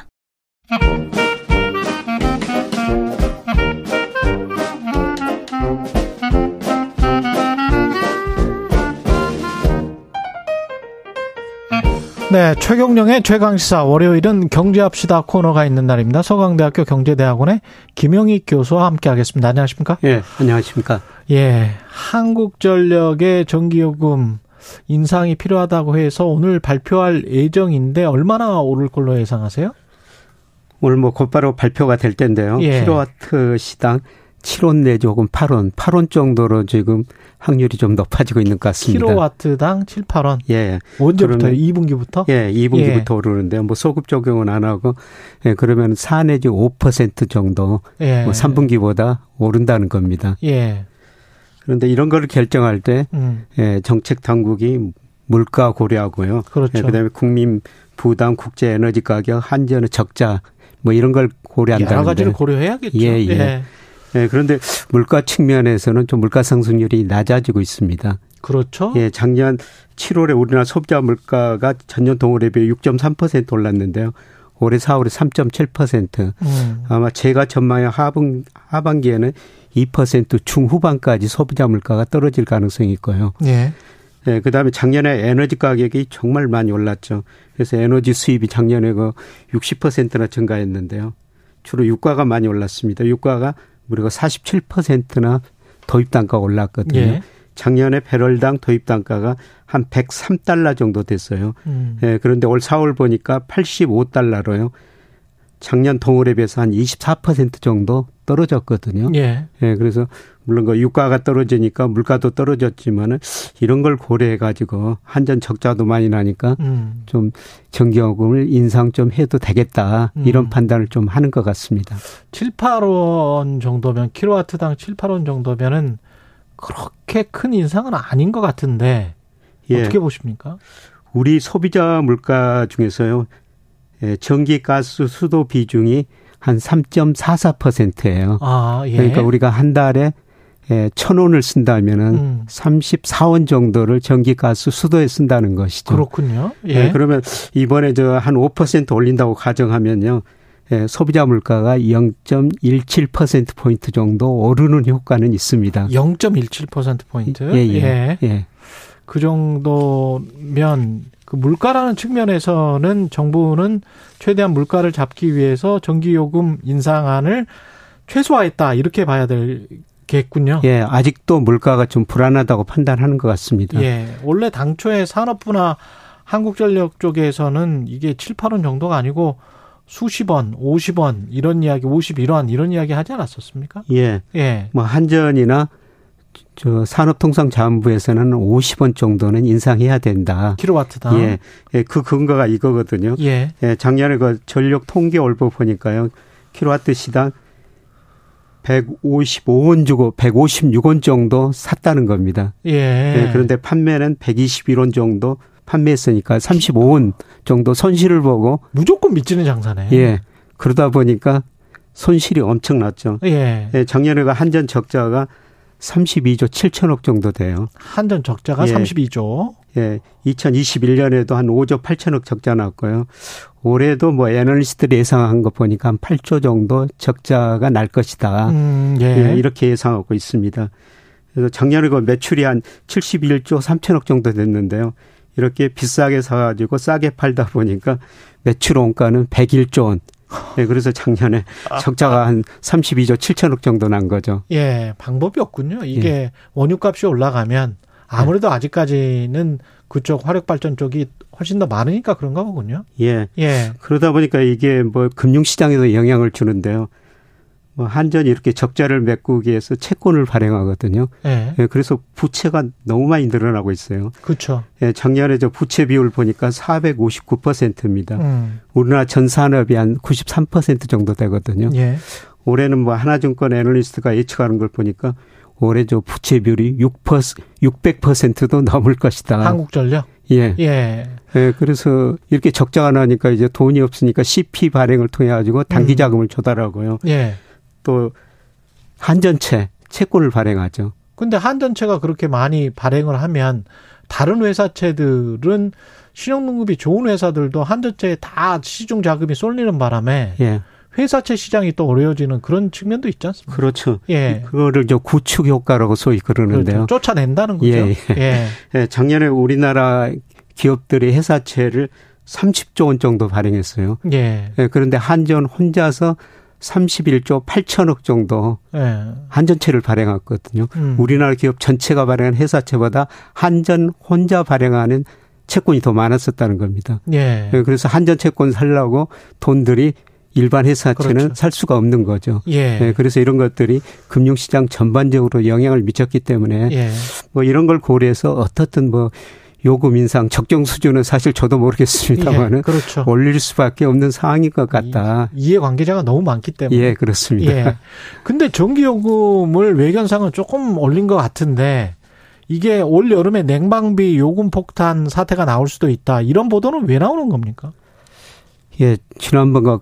네, 최경령의 최강시사 월요일은 경제합시다 코너가 있는 날입니다. 서강대학교 경제대학원의 김영익 교수와 함께하겠습니다. 안녕하십니까? 예, 안녕하십니까? 예, 한국전력의 전기요금 인상이 필요하다고 해서 오늘 발표할 예정인데 얼마나 오를 걸로 예상하세요? 오늘 뭐 곧바로 발표가 될 텐데요. 예. 킬로와트 시당 7원 내지 혹은 8원, 8원 정도로 지금 확률이 좀 높아지고 있는 것 같습니다. 킬로와트당 7, 8원. 예. 언제부터요? 그러면- 2분기부터? 예, 2분기부터 오르는데 뭐 소급 적용은 안 하고 예, 그러면 4 내지 5% 정도 예. 뭐 3분기보다 오른다는 겁니다. 예. 그런데 이런 거를 결정할 때 음. 예, 정책 당국이 물가 고려하고요. 그렇죠. 예, 그다음에 국민 부담, 국제 에너지 가격, 한전의 적자 뭐 이런 걸 고려한다는데. 여러 가지를 고려해야겠죠. 예, 예. 예, 그런데 물가 측면에서는 좀 물가 상승률이 낮아지고 있습니다. 그렇죠. 예, 작년 7월에 우리나라 소비자 물가가 전년 동월에 비해 6.3% 올랐는데요. 올해 4월에 3.7%. 음. 아마 제가 전망한 하분, 하반기에는 2% 중후반까지 소비자 물가가 떨어질 가능성이 있고요. 예. 예, 그 다음에 작년에 에너지 가격이 정말 많이 올랐죠. 그래서 에너지 수입이 작년에 그 60%나 증가했는데요. 주로 유가가 많이 올랐습니다. 유가가 무려 47%나 도입 단가가 올랐거든요. 예. 작년에 배럴당 도입 단가가 한 103달러 정도 됐어요. 음. 예, 그런데 올 4월 보니까 85달러로요. 작년 동월에 비해서 한 24% 정도 떨어졌거든요. 예. 예. 그래서 물론 그 유가가 떨어지니까 물가도 떨어졌지만은 이런 걸 고려해 가지고 한전 적자도 많이 나니까 음. 좀 전기요금을 인상 좀 해도 되겠다. 이런 음. 판단을 좀 하는 것 같습니다. 7, 8원 정도면 킬로와트당 7, 8원 정도면은 그렇게 큰 인상은 아닌 것 같은데 예. 어떻게 보십니까? 우리 소비자 물가 중에서요. 예, 전기, 가스, 수도 비중이 한 3.44%예요. 아, 예. 그러니까 우리가 한 달에 예, 천 원을 쓴다면은 음. 34원 정도를 전기, 가스, 수도에 쓴다는 것이죠. 그렇군요. 예. 예 그러면 이번에 저 한 5% 올린다고 가정하면요. 예, 소비자 물가가 0.17% 포인트 정도 오르는 효과는 있습니다. 0.17% 포인트. 예, 예. 예. 예. 그 정도면 그 물가라는 측면에서는 정부는 최대한 물가를 잡기 위해서 전기요금 인상안을 최소화했다 이렇게 봐야 되겠군요. 예, 아직도 물가가 좀 불안하다고 판단하는 것 같습니다. 예, 원래 당초에 산업부나 한국전력 쪽에서는 이게 7, 8원 정도가 아니고 수십 원, 50원 이런 이야기, 51원 이런 이야기 하지 않았었습니까? 예. 예. 뭐 한전이나 저 산업통상자원부에서는 50원 정도는 인상해야 된다. 킬로와트당. 예. 예. 그 근거가 이거거든요. 예. 예. 작년에 그 전력 통계 올보 보니까요. 킬로와트 시당 155원 주고 156원 정도 샀다는 겁니다. 예. 예. 그런데 판매는 121원 정도 판매했으니까 35원 정도 손실을 보고 무조건 미치는 장사네. 예. 그러다 보니까 손실이 엄청났죠. 예. 예 작년에가 한전 적자가 32조 7천억 정도 돼요. 한전 적자가 예. 32조. 예. 2021년에도 한 5조 8천억 적자 났고요. 올해도 뭐 애널리스트들이 예상한 거 보니까 한 8조 정도 적자가 날 것이다. 음, 예. 예. 이렇게 예상하고 있습니다. 그래서 작년에 그 매출이 한 71조 3천억 정도 됐는데요. 이렇게 비싸게 사가지고 싸게 팔다 보니까 매출 원가는 101조 원. 예, 그래서 작년에 적자가 한 32조 7천억 정도 난 거죠. 예, 방법이 없군요. 이게 예. 원유값이 올라가면 아무래도 네. 아직까지는 그쪽 화력 발전 쪽이 훨씬 더 많으니까 그런가 보군요. 예. 예. 그러다 보니까 이게 뭐 금융 시장에도 영향을 주는데요. 뭐 한전이 이렇게 적자를 메꾸기 위해서 채권을 발행하거든요. 네. 예, 그래서 부채가 너무 많이 늘어나고 있어요. 그렇죠. 예, 작년에 저 부채 비율 보니까 459%입니다. 음. 우리나라 전 산업이 한 93% 정도 되거든요. 예. 올해는 뭐 하나증권 애널리스트가 예측하는 걸 보니까 올해 저 부채 비율이 6% 600%도 넘을 것이다. 한국전력? 예. 예. 예. 그래서 이렇게 적자가 나니까 이제 돈이 없으니까 CP 발행을 통해 가지고 단기 음. 자금을 음. 조달하고요. 예. 또 한전채 채권을 발행하죠. 근데 한전채가 그렇게 많이 발행을 하면 다른 회사채들은 신용등급이 좋은 회사들도 한전채에 다 시중 자금이 쏠리는 바람에 예. 회사채 시장이 또 어려워지는 그런 측면도 있지 않습니까? 그렇죠. 예. 그거를 저 구축 효과라고 소위 그러는데요. 그렇죠. 쫓아낸다는 거죠. 예. 예. 예. 예. 작년에 우리나라 기업들이 회사채를 30조 원 정도 발행했어요. 예. 예. 그런데 한전 혼자서 31조 8천억 정도 네. 한전채를 발행했거든요. 음. 우리나라 기업 전체가 발행한 회사채보다 한전 혼자 발행하는 채권이 더 많았었다는 겁니다. 예. 그래서 한전 채권 살라고 돈들이 일반 회사채는 그렇죠. 살 수가 없는 거죠. 예. 네, 그래서 이런 것들이 금융시장 전반적으로 영향을 미쳤기 때문에 예. 뭐 이런 걸 고려해서 어떻든 뭐 요금 인상 적정 수준은 사실 저도 모르겠습니다만은 예, 그렇죠. 올릴 수밖에 없는 상황인 것 같다. 이해 관계자가 너무 많기 때문에. 예, 그렇습니다. 예. 근데 전기 요금을 외견상은 조금 올린 것 같은데 이게 올 여름에 냉방비 요금 폭탄 사태가 나올 수도 있다. 이런 보도는 왜 나오는 겁니까? 예, 지난번과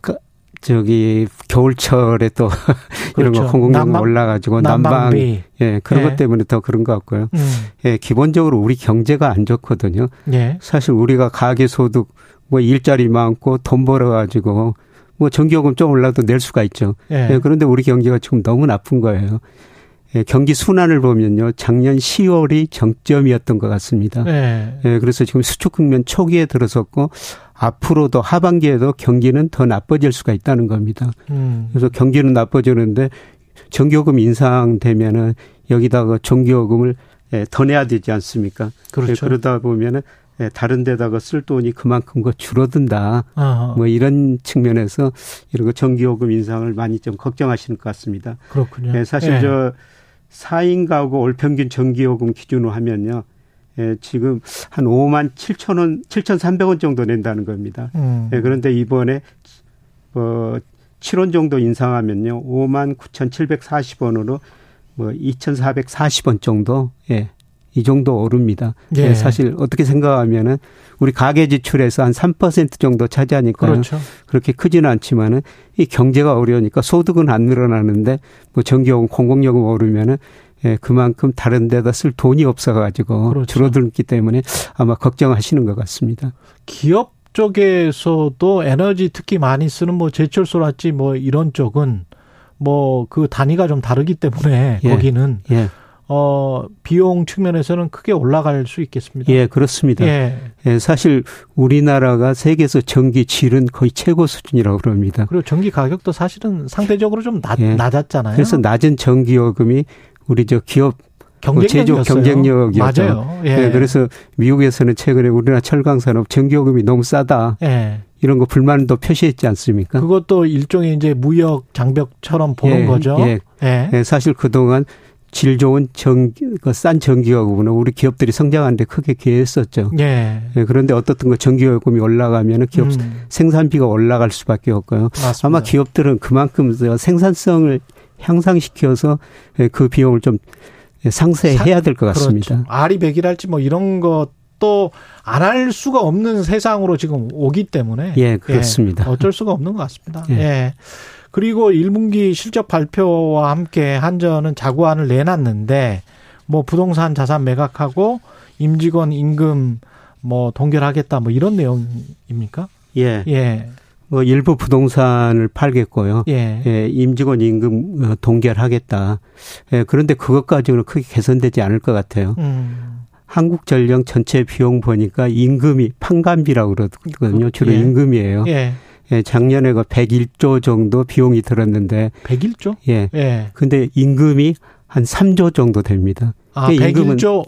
저기 겨울철에 또 이런 그렇죠. 거 공공요금 올라가지고 난방 예 그런 예. 것 때문에 더 그런 것 같고요. 음. 예 기본적으로 우리 경제가 안 좋거든요. 예. 사실 우리가 가계 소득 뭐 일자리 많고 돈 벌어 가지고 뭐 전기요금 좀 올라도 낼 수가 있죠. 예. 예 그런데 우리 경기가 지금 너무 나쁜 거예요. 예, 경기 순환을 보면요. 작년 10월이 정점이었던 것 같습니다. 예. 예, 그래서 지금 수축 국면 초기에 들어섰고 앞으로도 하반기에도 경기는 더 나빠질 수가 있다는 겁니다. 음. 그래서 경기는 나빠지는데 전기요금 인상되면은 여기다가 전기요금을 예, 더 내야 되지 않습니까? 그렇죠. 예, 그러다 보면은 예, 다른 데다가 쓸 돈이 그만큼 거 줄어든다. 아하. 뭐 이런 측면에서 이런 거 전기요금 인상을 많이 좀 걱정하시는 것 같습니다. 그렇군요. 예, 사실 예. 저 4인 가구 올 평균 전기요금 기준으로 하면요. 예, 지금 한 5만 7천 원, 7,300원 정도 낸다는 겁니다. 음. 예, 그런데 이번에 어 7원 정도 인상하면요. 5만 9,740원으로 뭐 2,440원 정도 예, 이 정도 오릅니다. 예. 네, 사실 어떻게 생각하면은 우리 가계 지출에서 한 3% 정도 차지하니까 그렇죠. 그렇게 크지는 않지만은 이 경제가 어려우니까 소득은 안 늘어나는데 뭐 전기요금 공공요금 오르면은 예, 그만큼 다른 데다 쓸 돈이 없어 가지고 그렇죠. 줄어들기 때문에 아마 걱정하시는 것 같습니다. 기업 쪽에서도 에너지 특히 많이 쓰는 뭐 제철소랄지 뭐 이런 쪽은 뭐 그 단위가 좀 다르기 때문에 예. 거기는 예. 어, 비용 측면에서는 크게 올라갈 수 있겠습니다. 예, 그렇습니다. 예. 예. 사실 우리나라가 세계에서 전기 질은 거의 최고 수준이라고 그럽니다. 그리고 전기 가격도 사실은 상대적으로 좀 낮, 예. 낮았잖아요. 그래서 낮은 전기 요금이 우리 저 기업 그 제조 경쟁력이었죠. 맞아요. 예. 네, 그래서 미국에서는 최근에 우리나라 철강 산업 전기요금이 너무 싸다. 예. 이런 거 불만도 표시했지 않습니까? 그것도 일종의 이제 무역 장벽처럼 보는 예, 거죠. 예. 예. 예. 사실 그동안 질 좋은 전기, 그싼 전기요금은 우리 기업들이 성장하는데 크게 기여했었죠. 예. 예. 그런데 어떻든 그 전기요금이 올라가면 기업 음. 생산비가 올라갈 수밖에 없고요. 맞습니다. 아마 기업들은 그만큼 생산성을 향상시켜서 예, 그 비용을 좀 상세해야 될 것 같습니다. 그렇죠. 아리백이랄지 뭐 이런 것도 안할 수가 없는 세상으로 지금 오기 때문에 예 그렇습니다. 예, 어쩔 수가 없는 것 같습니다. 예. 예. 그리고 1분기 실적 발표와 함께 한전은 자구안을 내놨는데 뭐 부동산 자산 매각하고 임직원 임금 뭐 동결하겠다 뭐 이런 내용입니까? 예. 예. 뭐 일부 부동산을 팔겠고요. 예. 예 임직원 임금 어, 동결하겠다. 예, 그런데 그것까지는 크게 개선되지 않을 것 같아요. 음. 한국전력 전체 비용 보니까 임금이 판관비라고 그러거든요. 주로 예. 임금이에요. 예. 예, 작년에 그 101조 정도 비용이 들었는데 101조? 예. 예. 근데 임금이 한 3조 정도 됩니다. 아, 101조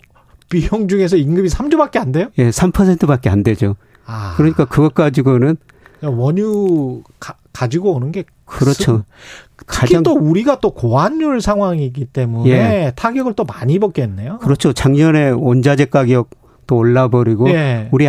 비용 중에서 임금이 3조밖에 안 돼요? 예, 3%밖에 안 되죠. 아. 그러니까 그것 가지고는 원유 가, 가지고 오는 게 그렇죠. 특히 또 우리가 또 고환율 상황이기 때문에 예. 타격을 또 많이 입었겠네요. 그렇죠. 작년에 원자재 가격도 올라버리고 예. 우리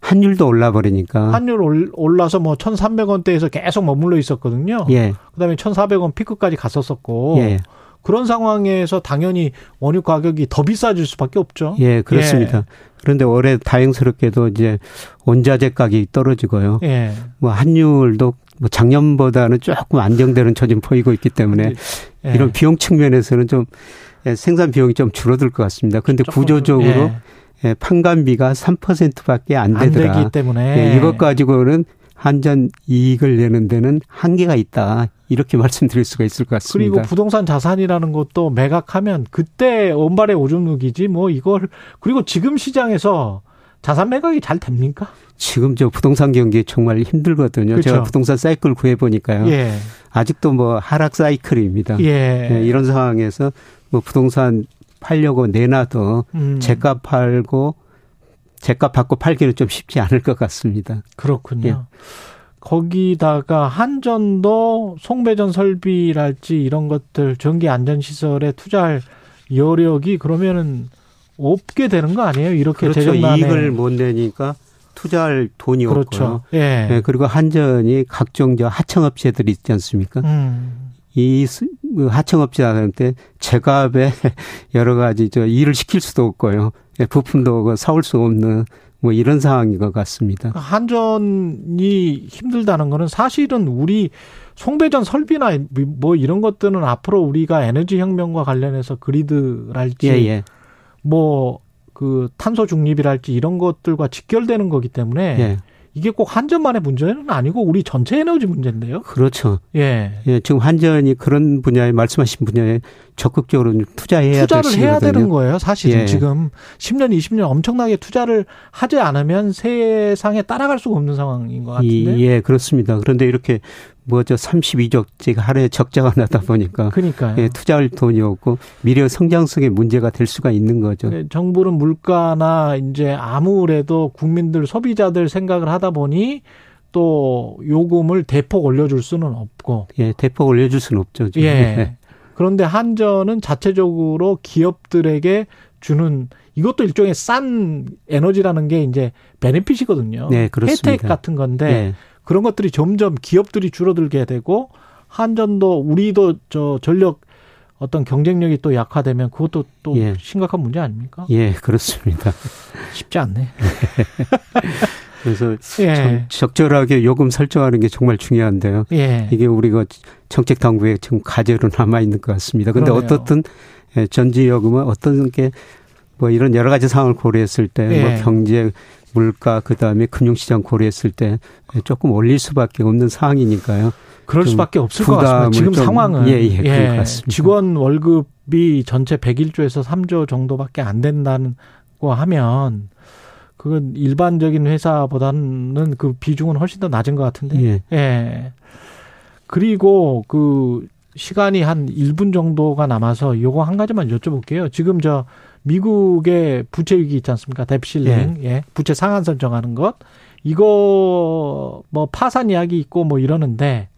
환율도 올라 버리니까. 환율 올라서 뭐 1,300원대에서 계속 머물러 있었거든요. 예. 그다음에 1,400원 피크까지 갔었었고. 예. 그런 상황에서 당연히 원유 가격이 더 비싸질 수밖에 없죠. 예, 그렇습니다. 예. 그런데 올해 다행스럽게도 이제 원자재 가격이 떨어지고요. 예. 뭐 환율도 뭐 작년보다는 조금 안정되는 처진 보이고 있기 때문에 예. 이런 비용 측면에서는 좀 예, 생산 비용이 좀 줄어들 것 같습니다. 그런데 구조적으로 예. 예, 판관비가 3%밖에 안 되더라. 안 되기 때문에 예, 이것 가지고는 한전 이익을 내는 데는 한계가 있다. 이렇게 말씀드릴 수가 있을 것 같습니다. 그리고 부동산 자산이라는 것도 매각하면 그때 온발의 오줌 누기지 뭐 이걸 그리고 지금 시장에서 자산 매각이 잘 됩니까? 지금 저 부동산 경기 정말 힘들거든요. 그렇죠. 제가 부동산 사이클 구해 보니까요. 예. 아직도 뭐 하락 사이클입니다. 예. 네, 이런 상황에서 뭐 부동산 팔려고 내놔도 음. 재값 팔고 재값 받고 팔기는 좀 쉽지 않을 것 같습니다. 그렇군요. 예. 거기다가 한전도 송배전 설비랄지 이런 것들 전기 안전 시설에 투자할 여력이 그러면은 없게 되는 거 아니에요? 이렇게 그렇죠. 이익을 못 내니까 투자할 돈이 그렇죠. 없고요. 예. 네, 그리고 한전이 각종 저 하청업체들이 있지 않습니까? 음. 이그 하청업체한테 제값에 여러 가지 저 일을 시킬 수도 없고요. 예, 부품도 그 사올 수 없는 뭐 이런 상황인 것 같습니다. 한전이 힘들다는 거는 사실은 우리 송배전 설비나 뭐 이런 것들은 앞으로 우리가 에너지 혁명과 관련해서 그리드랄지 예, 예. 뭐그 탄소 중립이랄지 이런 것들과 직결되는 거기 때문에 예. 이게 꼭 한전만의 문제는 아니고 우리 전체 에너지 문제인데요. 그렇죠. 예. 예, 지금 한전이 그런 분야에 말씀하신 분야에 적극적으로 투자해야 투자를 해야 되는 거예요. 사실은 예. 지금 10년, 20년 엄청나게 투자를 하지 않으면 세상에 따라갈 수가 없는 상황인 것 같은데. 예, 그렇습니다. 그런데 이렇게 뭐저 32조씩 하루에 적자가 나다 보니까 그러니까 예, 투자할 돈이 없고 미래 성장성에 문제가 될 수가 있는 거죠. 네, 정부는 물가나 이제 아무래도 국민들 소비자들 생각을 하다 보니 또 요금을 대폭 올려줄 수는 없고 예, 대폭 올려줄 수는 없죠. 지금. 예. 예. 그런데 한전은 자체적으로 기업들에게 주는 이것도 일종의 싼 에너지라는 게 이제 베네핏이거든요. 네, 그렇습니다. 혜택 같은 건데 네. 그런 것들이 점점 기업들이 줄어들게 되고 한전도 우리도 저 전력 어떤 경쟁력이 또 약화되면 그것도 또 예. 심각한 문제 아닙니까? 예, 그렇습니다. 쉽지 않네. 그래서 예. 적절하게 요금 설정하는 게 정말 중요한데요. 예. 이게 우리가 정책 당국에 지금 과제로 남아 있는 것 같습니다. 근데 그러네요. 어떻든 예, 전지 요금은 어떤 게 뭐 이런 여러 가지 상황을 고려했을 때뭐 예. 경제 물가 그다음에 금융시장 고려했을 때 조금 올릴 수밖에 없는 상황이니까요. 그럴 수밖에 없을 것 같습니다. 지금 상황은 예, 예, 예. 직원 월급이 전체 101조에서 3조 정도밖에 안 된다는 거 하면 그건 일반적인 회사보다는 그 비중은 훨씬 더 낮은 것 같은데. 예. 예. 그리고 그 시간이 한 1분 정도가 남아서 요거 한 가지만 여쭤볼게요. 지금 저 미국의 부채 위기 있지 않습니까? 뎁실링, 예. 예. 부채 상한 설정하는 것. 이거 뭐 파산 이야기 있고 뭐 이러는데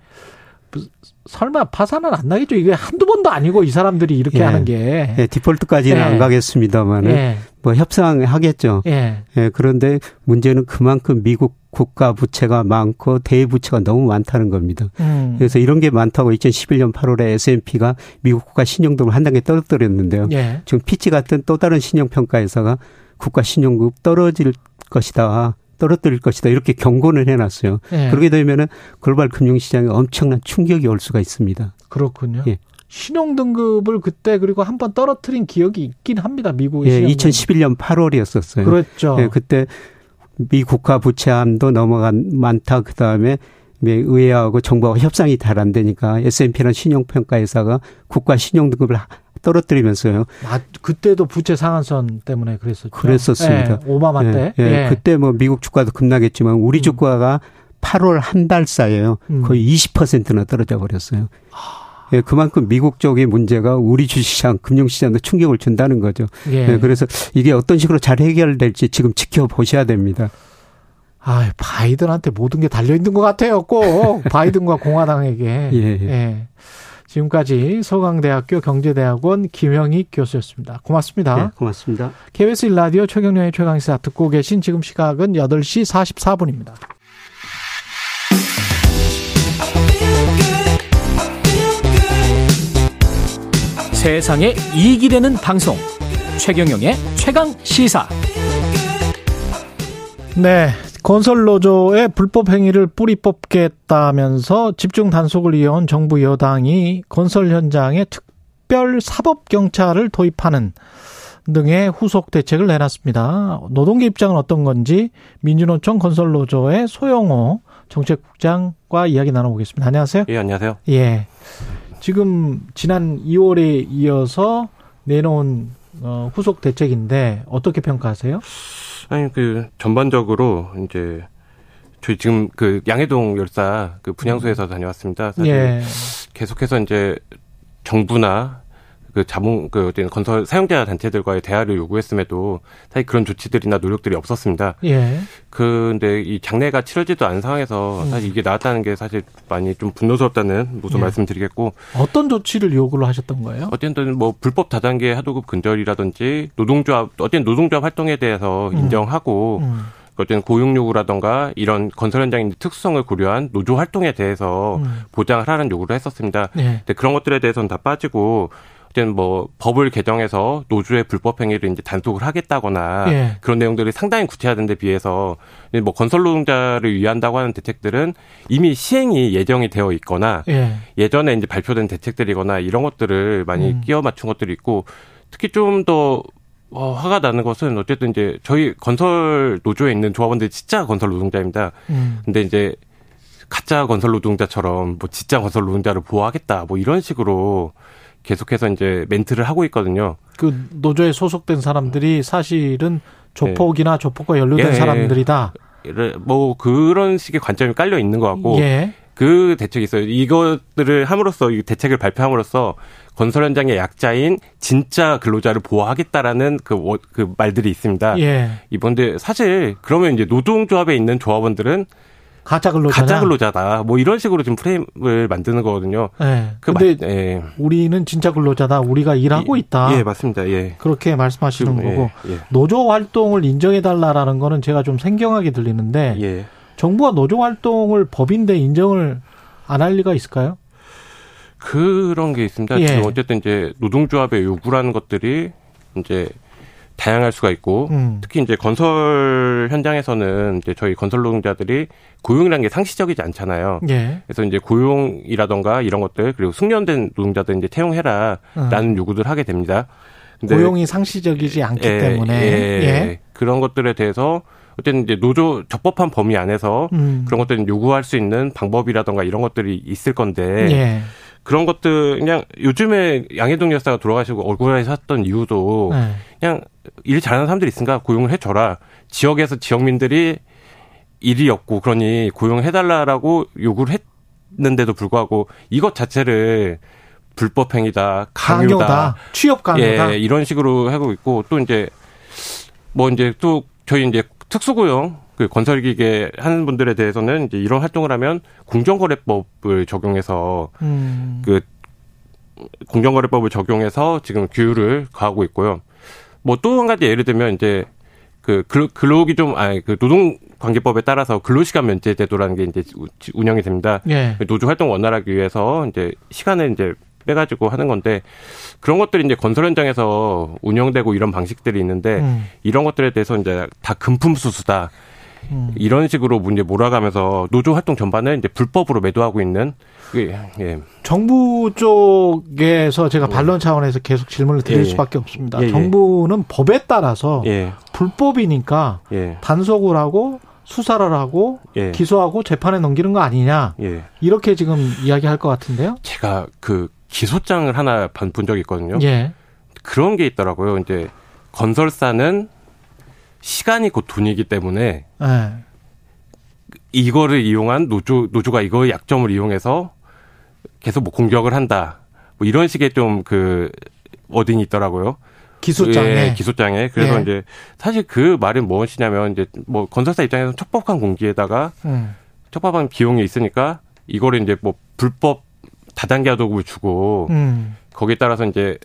설마 파산은 안 나겠죠? 이게 한두 번도 아니고 이 사람들이 이렇게 예. 하는 게. 예, 디폴트까지는 예. 안 가겠습니다만은 예. 뭐 협상하겠죠. 예. 예. 그런데 문제는 그만큼 미국 국가 부채가 많고 대부채가 너무 많다는 겁니다. 음. 그래서 이런 게 많다고 2011년 8월에 S&P가 미국 국가 신용등을 한 단계 떨어뜨렸는데요. 예. 지금 피치 같은 또 다른 신용 평가 회사가 국가 신용급 떨어질 것이다. 떨어뜨릴 것이다 이렇게 경고를 해놨어요. 예. 그렇게 되면은 글로벌 금융시장에 엄청난 충격이 올 수가 있습니다. 그렇군요. 예. 신용 등급을 그때 그리고 한 번 떨어뜨린 기억이 있긴 합니다. 미국의 예, 2011년 8월이었었어요. 그렇죠. 예, 그때 미 국가 부채함도 넘어간 많다. 그 다음에 의회하고 정부하고 협상이 잘 안 되니까 S&P는 신용평가 회사가 국가 신용 등급을 떨어뜨리면서요. 아, 그때도 부채 상한선 때문에 그랬었죠. 그랬었습니다. 예, 오바마 때. 예, 예. 그때 뭐 미국 주가도 급락했지만 우리 음. 주가가 8월 한 달 사이에요. 음. 거의 20%나 떨어져 버렸어요. 예, 그만큼 미국 쪽의 문제가 우리 주시장, 금융시장도 충격을 준다는 거죠. 예. 예, 그래서 이게 어떤 식으로 잘 해결될지 지금 지켜보셔야 됩니다. 아, 바이든한테 모든 게 달려 있는 것 같아요. 꼭 바이든과 공화당에게. 예, 예. 예. 지금까지 서강대학교 경제대학원 김영희 교수였습니다. 고맙습니다. 네, 고맙습니다. KBS 1라디오 최경련의 최강시사 듣고 계신 지금 시각은 8시 44분입니다. 세상에 이익이 되는 방송 최경영의 최강 시사 네 건설 노조의 불법 행위를 뿌리 뽑겠다면서 집중 단속을 이어온 정부 여당이 건설 현장에 특별 사법 경찰을 도입하는 등의 후속 대책을 내놨습니다. 노동계 입장은 어떤 건지 민주노총 건설노조의 소영호 정책국장과 이야기 나눠보겠습니다. 안녕하세요. 예, 안녕하세요. 예. 지금 지난 2월에 이어서 내놓은 어, 후속 대책인데 어떻게 평가하세요? 아니 그 전반적으로 이제 저희 지금 그 양해동 열사 그 분향소에서 다녀왔습니다. 사실 예. 계속해서 이제 정부나 그 자본 그 어떤 건설 사용자 단체들과의 대화를 요구했음에도 사실 그런 조치들이나 노력들이 없었습니다. 예. 근데 이 장례가 치러지도 않은 상황에서 음. 사실 이게 나왔다는 게 사실 많이 좀 분노스럽다는 무슨 예. 말씀드리겠고 어떤 조치를 요구를 하셨던 거예요? 어쨌든 뭐 불법 다단계 하도급 근절이라든지 노동조합 어떤 노동조합 활동에 대해서 음. 인정하고 음. 어떤 고용 요구라던가 이런 건설 현장의 특수성을 고려한 노조 활동에 대해서 음. 보장을 하는 요구를 했었습니다. 예. 근데 그런 것들에 대해서는 다 빠지고 어쨌든 뭐 법을 개정해서 노조의 불법 행위를 이제 단속을 하겠다거나 예. 그런 내용들이 상당히 구체화된 데 비해서 뭐 건설 노동자를 위한다고 하는 대책들은 이미 시행이 예정이 되어 있거나 예. 전에 이제 발표된 대책들이거나 이런 것들을 많이 음. 끼워 맞춘 것들이 있고 특히 좀더 어, 화가 나는 것은 어쨌든 이제 저희 건설 노조에 있는 조합원들이 진짜 건설 노동자입니다. 음. 근데 이제 가짜 건설 노동자처럼 뭐 진짜 건설 노동자를 보호하겠다 뭐 이런 식으로 계속해서 이제 멘트를 하고 있거든요. 그 노조에 소속된 사람들이 사실은 조폭이나 예. 조폭과 연루된 예. 사람들이다. 뭐 그런 식의 관점이 깔려 있는 것 같고 예. 그 대책이 있어요. 이것들을 함으로써 이 대책을 발표함으로써 건설 현장의 약자인 진짜 근로자를 보호하겠다라는 그, 그 말들이 있습니다. 예. 이번에 사실 그러면 이제 노동조합에 있는 조합원들은 가짜 근로자 가짜 근로자다. 뭐 이런 식으로 지금 프레임을 만드는 거거든요. 네. 그 근데 마, 예. 우리는 진짜 근로자다. 우리가 일하고 예, 있다. 예, 맞습니다. 예. 그렇게 말씀하시는 지금, 거고 예, 예. 노조 활동을 인정해 달라라는 거는 제가 좀 생경하게 들리는데 예. 정부가 노조 활동을 법인데 인정을 안 할 리가 있을까요? 그런 게 있습니다. 예. 지금 어쨌든 이제 노동조합의 요구라는 것들이 이제 다양할 수가 있고 음. 특히 이제 건설 현장에서는 이제 저희 건설 노동자들이 고용이라는 게 상시적이지 않잖아요. 예. 그래서 이제 고용이라던가 이런 것들 그리고 숙련된 노동자들 이제 채용해라라는 음. 요구들 하게 됩니다. 근데 고용이 상시적이지 않기 예, 때문에 예, 예. 그런 것들에 대해서 어쨌든 이제 노조 적법한 범위 안에서 음. 그런 것들을 요구할 수 있는 방법이라던가 이런 것들이 있을 건데 예. 그런 것들 그냥 요즘에 양해동 여사가 돌아가시고 억울해하셨던 이유도 네. 그냥 일 잘하는 사람들이 있으니까 고용을 해줘라. 지역에서 지역민들이 일이 없고 그러니 고용해달라라고 요구를 했는데도 불구하고 이것 자체를 불법 행위다, 강요다, 강요다 취업 강요다, 예, 이런 식으로 하고 있고 또 이제 뭐 이제 또 저희 이제 특수고용 그 건설기계 하는 분들에 대해서는 이제 이런 활동을 하면 공정거래법을 적용해서 음. 그 공정거래법을 적용해서 지금 규율을 가하고 있고요. 뭐 또 한 가지 예를 들면 이제 그 근로기 좀 아니 그 노동 관계법에 따라서 근로시간 면제 제도라는 게 이제 운영이 됩니다. 예. 노조 활동 원활하기 위해서 이제 시간을 이제 빼가지고 하는 건데 그런 것들이 이제 건설 현장에서 운영되고 이런 방식들이 있는데 음. 이런 것들에 대해서 이제 다 금품 수수다. 음. 이런 식으로 문제 몰아가면서 노조 활동 전반을 이제 불법으로 매도하고 있는 예. 예. 정부 쪽에서 제가 예. 반론 차원에서 계속 질문을 드릴 예. 수밖에 없습니다. 예. 예. 정부는 법에 따라서 불법이니까 단속을 하고 수사를 하고 기소하고 재판에 넘기는 거 아니냐 이렇게 지금 이야기할 것 같은데요. 제가 그 기소장을 하나 본 적이 있거든요. 그런 게 있더라고요. 이제 건설사는 시간이 곧 돈이기 때문에 네. 이거를 이용한 노조 노조가 이거의 약점을 이용해서 계속 뭐 공격을 한다. 뭐 이런 식의 좀그 워딩이 있더라고요. 기소장에 예, 기소장에 그래서 예. 이제 사실 그 말은 무엇이냐면 이제 뭐 건설사 입장에서 척법한 공기에다가 음. 척법한 비용이 있으니까 이거를 이제 뭐 불법 다단계 하도급을 주고 음. 거기에 따라서 이제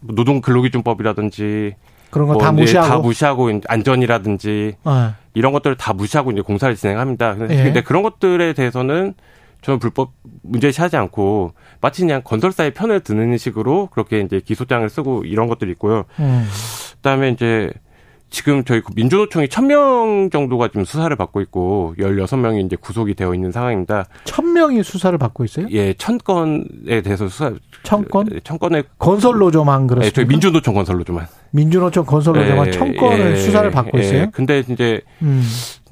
노동 근로기준법이라든지 그런 거다 뭐 무시하고 다 무시하고 안전이라든지 네. 이런 것들을 다 무시하고 이제 공사를 진행합니다. 예. 근데 그런 것들에 대해서는 저는 불법 문제시하지 않고 마치 그냥 건설사의 편을 드는 식으로 그렇게 이제 기소장을 쓰고 이런 것들이 있고요. 음. 그다음에 이제 지금 저희 민주노총이 1000명 정도가 지금 수사를 받고 있고 16명이 이제 구속이 되어 있는 상황입니다. 1000명이 수사를 받고 있어요? 예, 1000건에 대해서 수사 1000건? 1000건의 건설노조만 그렇습니다. 예, 저희 민주노총 건설노조만. 민주노총 건설노조만 예, 1000건을 예, 수사를 받고 있어요? 예, 근데 이제 음.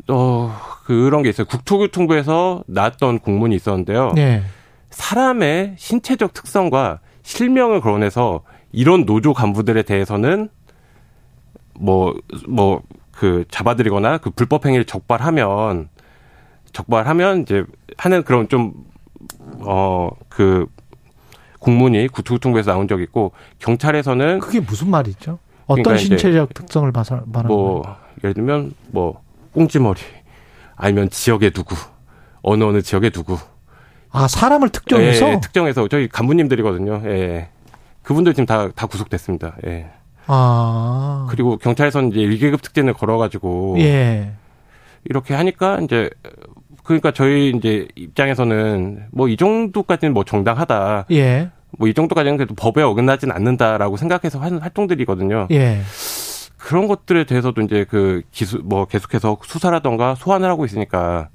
어 그런 게 있어요. 국토교통부에서 나왔던 공문이 있었는데요. 예. 사람의 신체적 특성과 실명을 거론해서 이런 노조 간부들에 대해서는 뭐, 뭐, 그 잡아들이거나 그 불법 행위를 적발하면, 적발하면 이제 하는 그런 좀, 어, 그, 공문이 구투통부에서 나온 적이 있고, 경찰에서는. 그게 무슨 말이죠? 어떤 그러니까 신체적 특성을 말하는 뭐, 거예요? 예를 들면, 뭐, 꽁지머리, 아니면 지역에 누구, 어느 어느 지역에 누구. 아, 사람을 특정해서? 예, 특정해서. 저희 간부님들이거든요. 예. 그분들 지금 다, 다 구속됐습니다. 예. 아. 그리고 경찰에서는 이제 1계급 특진을 걸어가지고. 예. 이렇게 하니까 이제 그러니까 저희 이제 입장에서는 뭐 이 정도까지는 뭐 정당하다. 예. 뭐 이 정도까지는 그래도 법에 어긋나진 않는다라고 생각해서 하는 활동들이거든요. 예. 그런 것들에 대해서도 이제 그 기수 뭐 계속해서 수사라던가 소환을 하고 있으니까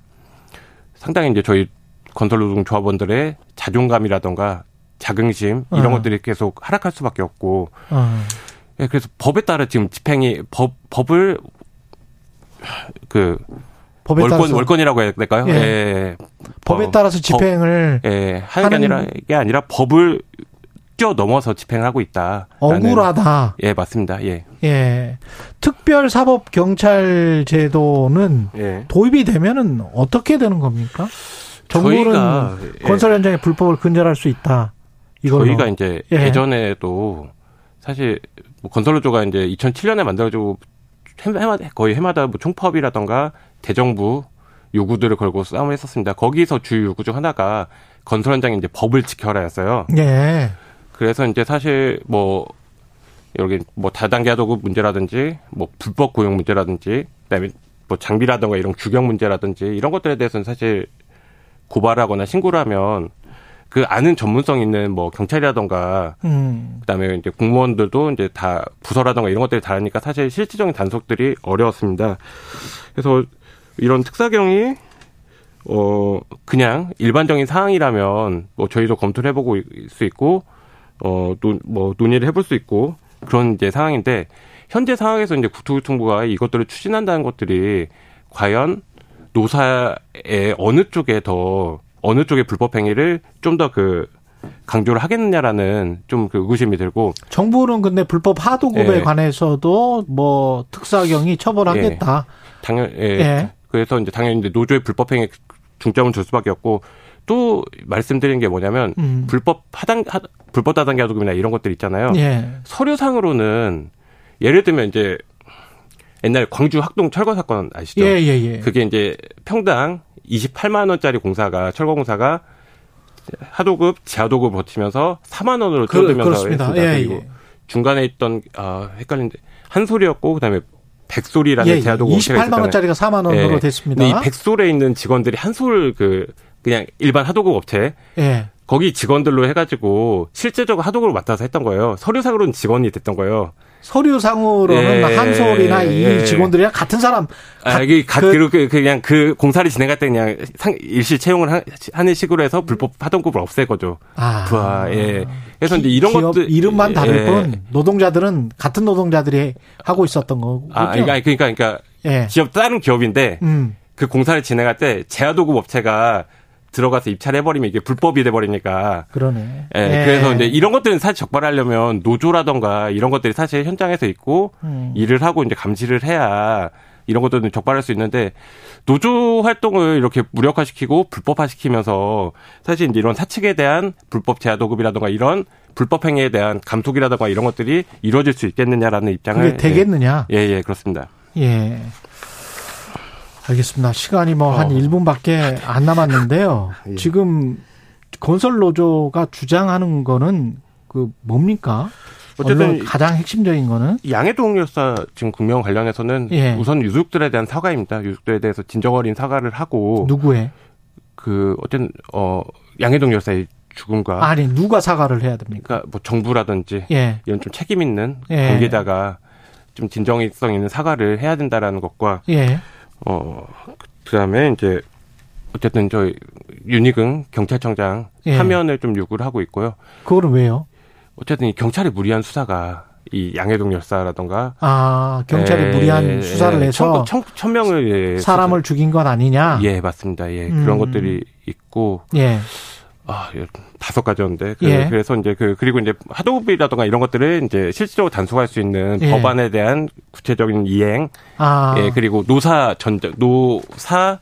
상당히 이제 저희 건설 노동 조합원들의 자존감이라던가 자긍심 이런 어. 것들이 계속 하락할 수밖에 없고 어. 예, 그래서 법에 따라 지금 집행이 법 법을 그 법에 월권 따라서. 월권이라고 해야 될까요? 예. 예. 법에 어, 따라서 집행을 법, 예. 하는 게 아니라 게 아니라 법을 뛰어 넘어서 집행하고 있다. 억울하다. 예, 맞습니다. 예. 예. 특별 사법 경찰 제도는 예. 도입이 되면은 어떻게 되는 겁니까? 정부는 예. 건설 현장에 불법을 근절할 수 있다. 이걸로. 저희가 이제 예. 전에도 사실 뭐 건설노조가 이제 2007년에 만들어지고 해마다 거의 해마다 뭐 총파업이라던가 대정부 요구들을 걸고 싸움을 했었습니다. 거기서 주요 요구 중 하나가 건설 현장에 이제 법을 지켜라였어요. 예. 그래서 이제 사실 뭐 여기 뭐 다단계 하도급 문제라든지 뭐 불법 고용 문제라든지 그다음에 뭐 장비라든가 이런 규격 문제라든지 이런 것들에 대해서는 사실 고발하거나 신고를 하면 그 아는 전문성 있는 뭐 경찰이라던가 음. 그다음에 이제 공무원들도 이제 다 부서라던가 이런 것들이 다르니까 사실 실질적인 단속들이 어려웠습니다. 그래서 이런 특사경이 어 그냥 일반적인 상황이라면 뭐 저희도 검토를 해보고 수 있고 어뭐 논의를 해볼 수 있고 그런 이제 상황인데 현재 상황에서 이제 국토교통부가 이것들을 추진한다는 것들이 과연 노사의 어느 쪽에 더 어느 쪽의 불법 행위를 좀 더 그 강조를 하겠느냐라는 좀 그 의구심이 들고 정부는 근데 불법 하도급에 예. 관해서도 뭐 특사경이 처벌하겠다. 예. 당연 예. 예. 그래서 이제 당연히 이제 노조의 불법 행위 중점을 줄 수밖에 없고 또 말씀드린 게 뭐냐면 음. 불법 하단 하, 불법 다단계 하도급이나 이런 것들 있잖아요. 예. 서류상으로는 예를 들면 이제 옛날 광주 학동 철거 사건 아시죠? 예, 예, 예. 그게 이제 평당 28만 원짜리 공사가 철거 공사가 하도급, 지하도급 버티면서 4만 원으로 그, 줄어들면서 그, 했습니다. 예, 그리고 예. 중간에 있던 아 헷갈린데 한소리였고 그다음에 백솔이라는 예, 제하도급 28만 원짜리가 4만 원으로 예. 됐습니다. 이 백솔에 있는 직원들이 한솔 그 그냥 일반 하도급 업체 예. 거기 직원들로 해가지고 실제적으로 하도급을 맡아서 했던 거예요. 서류상으로는 직원이 됐던 거예요. 서류상으로는 예, 한솔이나 이 예. 직원들이랑 같은 사람. 아, 이게 그, 그, 그냥 그 공사를 진행할 때 그냥 상, 일시 채용을 하는 식으로 해서 불법 하동급을 없앨 거죠. 아. 부하, 예. 그래서 이제 이런 것들. 이름만 다를 예. 뿐 노동자들은 같은 노동자들이 하고 있었던 거고. 아, 그러니까, 그러니까, 그러니까. 예. 기업, 다른 기업인데. 음. 그 공사를 진행할 때 제하도급 업체가 들어가서 입찰해 버리면 이게 불법이 돼 버리니까. 그러네. 예, 네. 그래서 이제 이런 것들은 사실 적발하려면 노조라던가 이런 것들이 사실 현장에서 있고 음. 일을 하고 이제 감시를 해야 이런 것들은 적발할 수 있는데 노조 활동을 이렇게 무력화시키고 불법화시키면서 사실 이제 이런 사측에 대한 불법 제하도급이라던가 이런 불법 행위에 대한 감독이라던가 이런 것들이 이루어질 수 있겠느냐라는 입장을 그게 되겠느냐? 예, 예, 그렇습니다. 예. 알겠습니다. 시간이 뭐한 어. 1분밖에 안 남았는데요. 예. 지금 건설 노조가 주장하는 거는 그 뭡니까? 어쨌든 가장 핵심적인 거는 양해동 열사 지금 국명 관련해서는 예. 우선 유족들에 대한 사과입니다. 유족들에 대해서 진정 어린 사과를 하고 누구의 그 어쨌든 어 양해동 열사의 죽음과 아니 누가 사과를 해야 됩니까? 그러니까 뭐 정부라든지 예. 이런 좀 책임 있는 예. 관계자가 좀 진정성 있는 사과를 해야 된다라는 것과 예. 어, 그 다음에 이제 어쨌든 저 윤희근 경찰청장 예. 파면을 좀 요구를 하고 있고요. 그거는 왜요? 어쨌든 이 경찰의 무리한 수사가 이 양해동 열사라던가 아 경찰이 예, 무리한 수사를 해서 천, 천, 천 명을 예, 사람을 수사. 죽인 건 아니냐? 예 맞습니다. 예 음. 그런 것들이 있고 예. 아, 예, 다섯 가지였는데. 그, 예. 래서 이제 그, 그리고 이제 하도급이라든가 이런 것들을 이제 실질적으로 단속할 수 있는 예. 법안에 대한 구체적인 이행. 아. 예, 그리고 노사 전정, 노사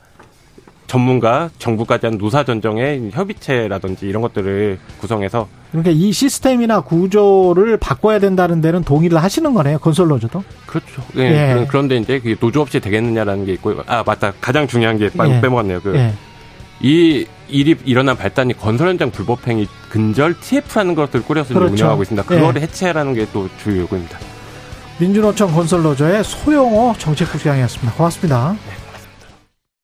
전문가, 정부까지 한 노사 전정의 협의체라든지 이런 것들을 구성해서. 그러니까 이 시스템이나 구조를 바꿔야 된다는 데는 동의를 하시는 거네요. 건설 노조도. 그렇죠. 예. 예. 그런데 이제 그게 노조 없이 되겠느냐라는 게 있고. 아, 맞다. 가장 중요한 게 예. 빼먹었네요. 그. 예. 이 일이 일어난 발단이 건설 현장 불법 행위 근절 TF라는 것을 꾸려서 그렇죠. 운영하고 있습니다. 그거를 네. 해체하라는 게 또 주요 요구입니다. 민주노총 건설 노조의 소영호 정책국장이었습니다. 고맙습니다. 네.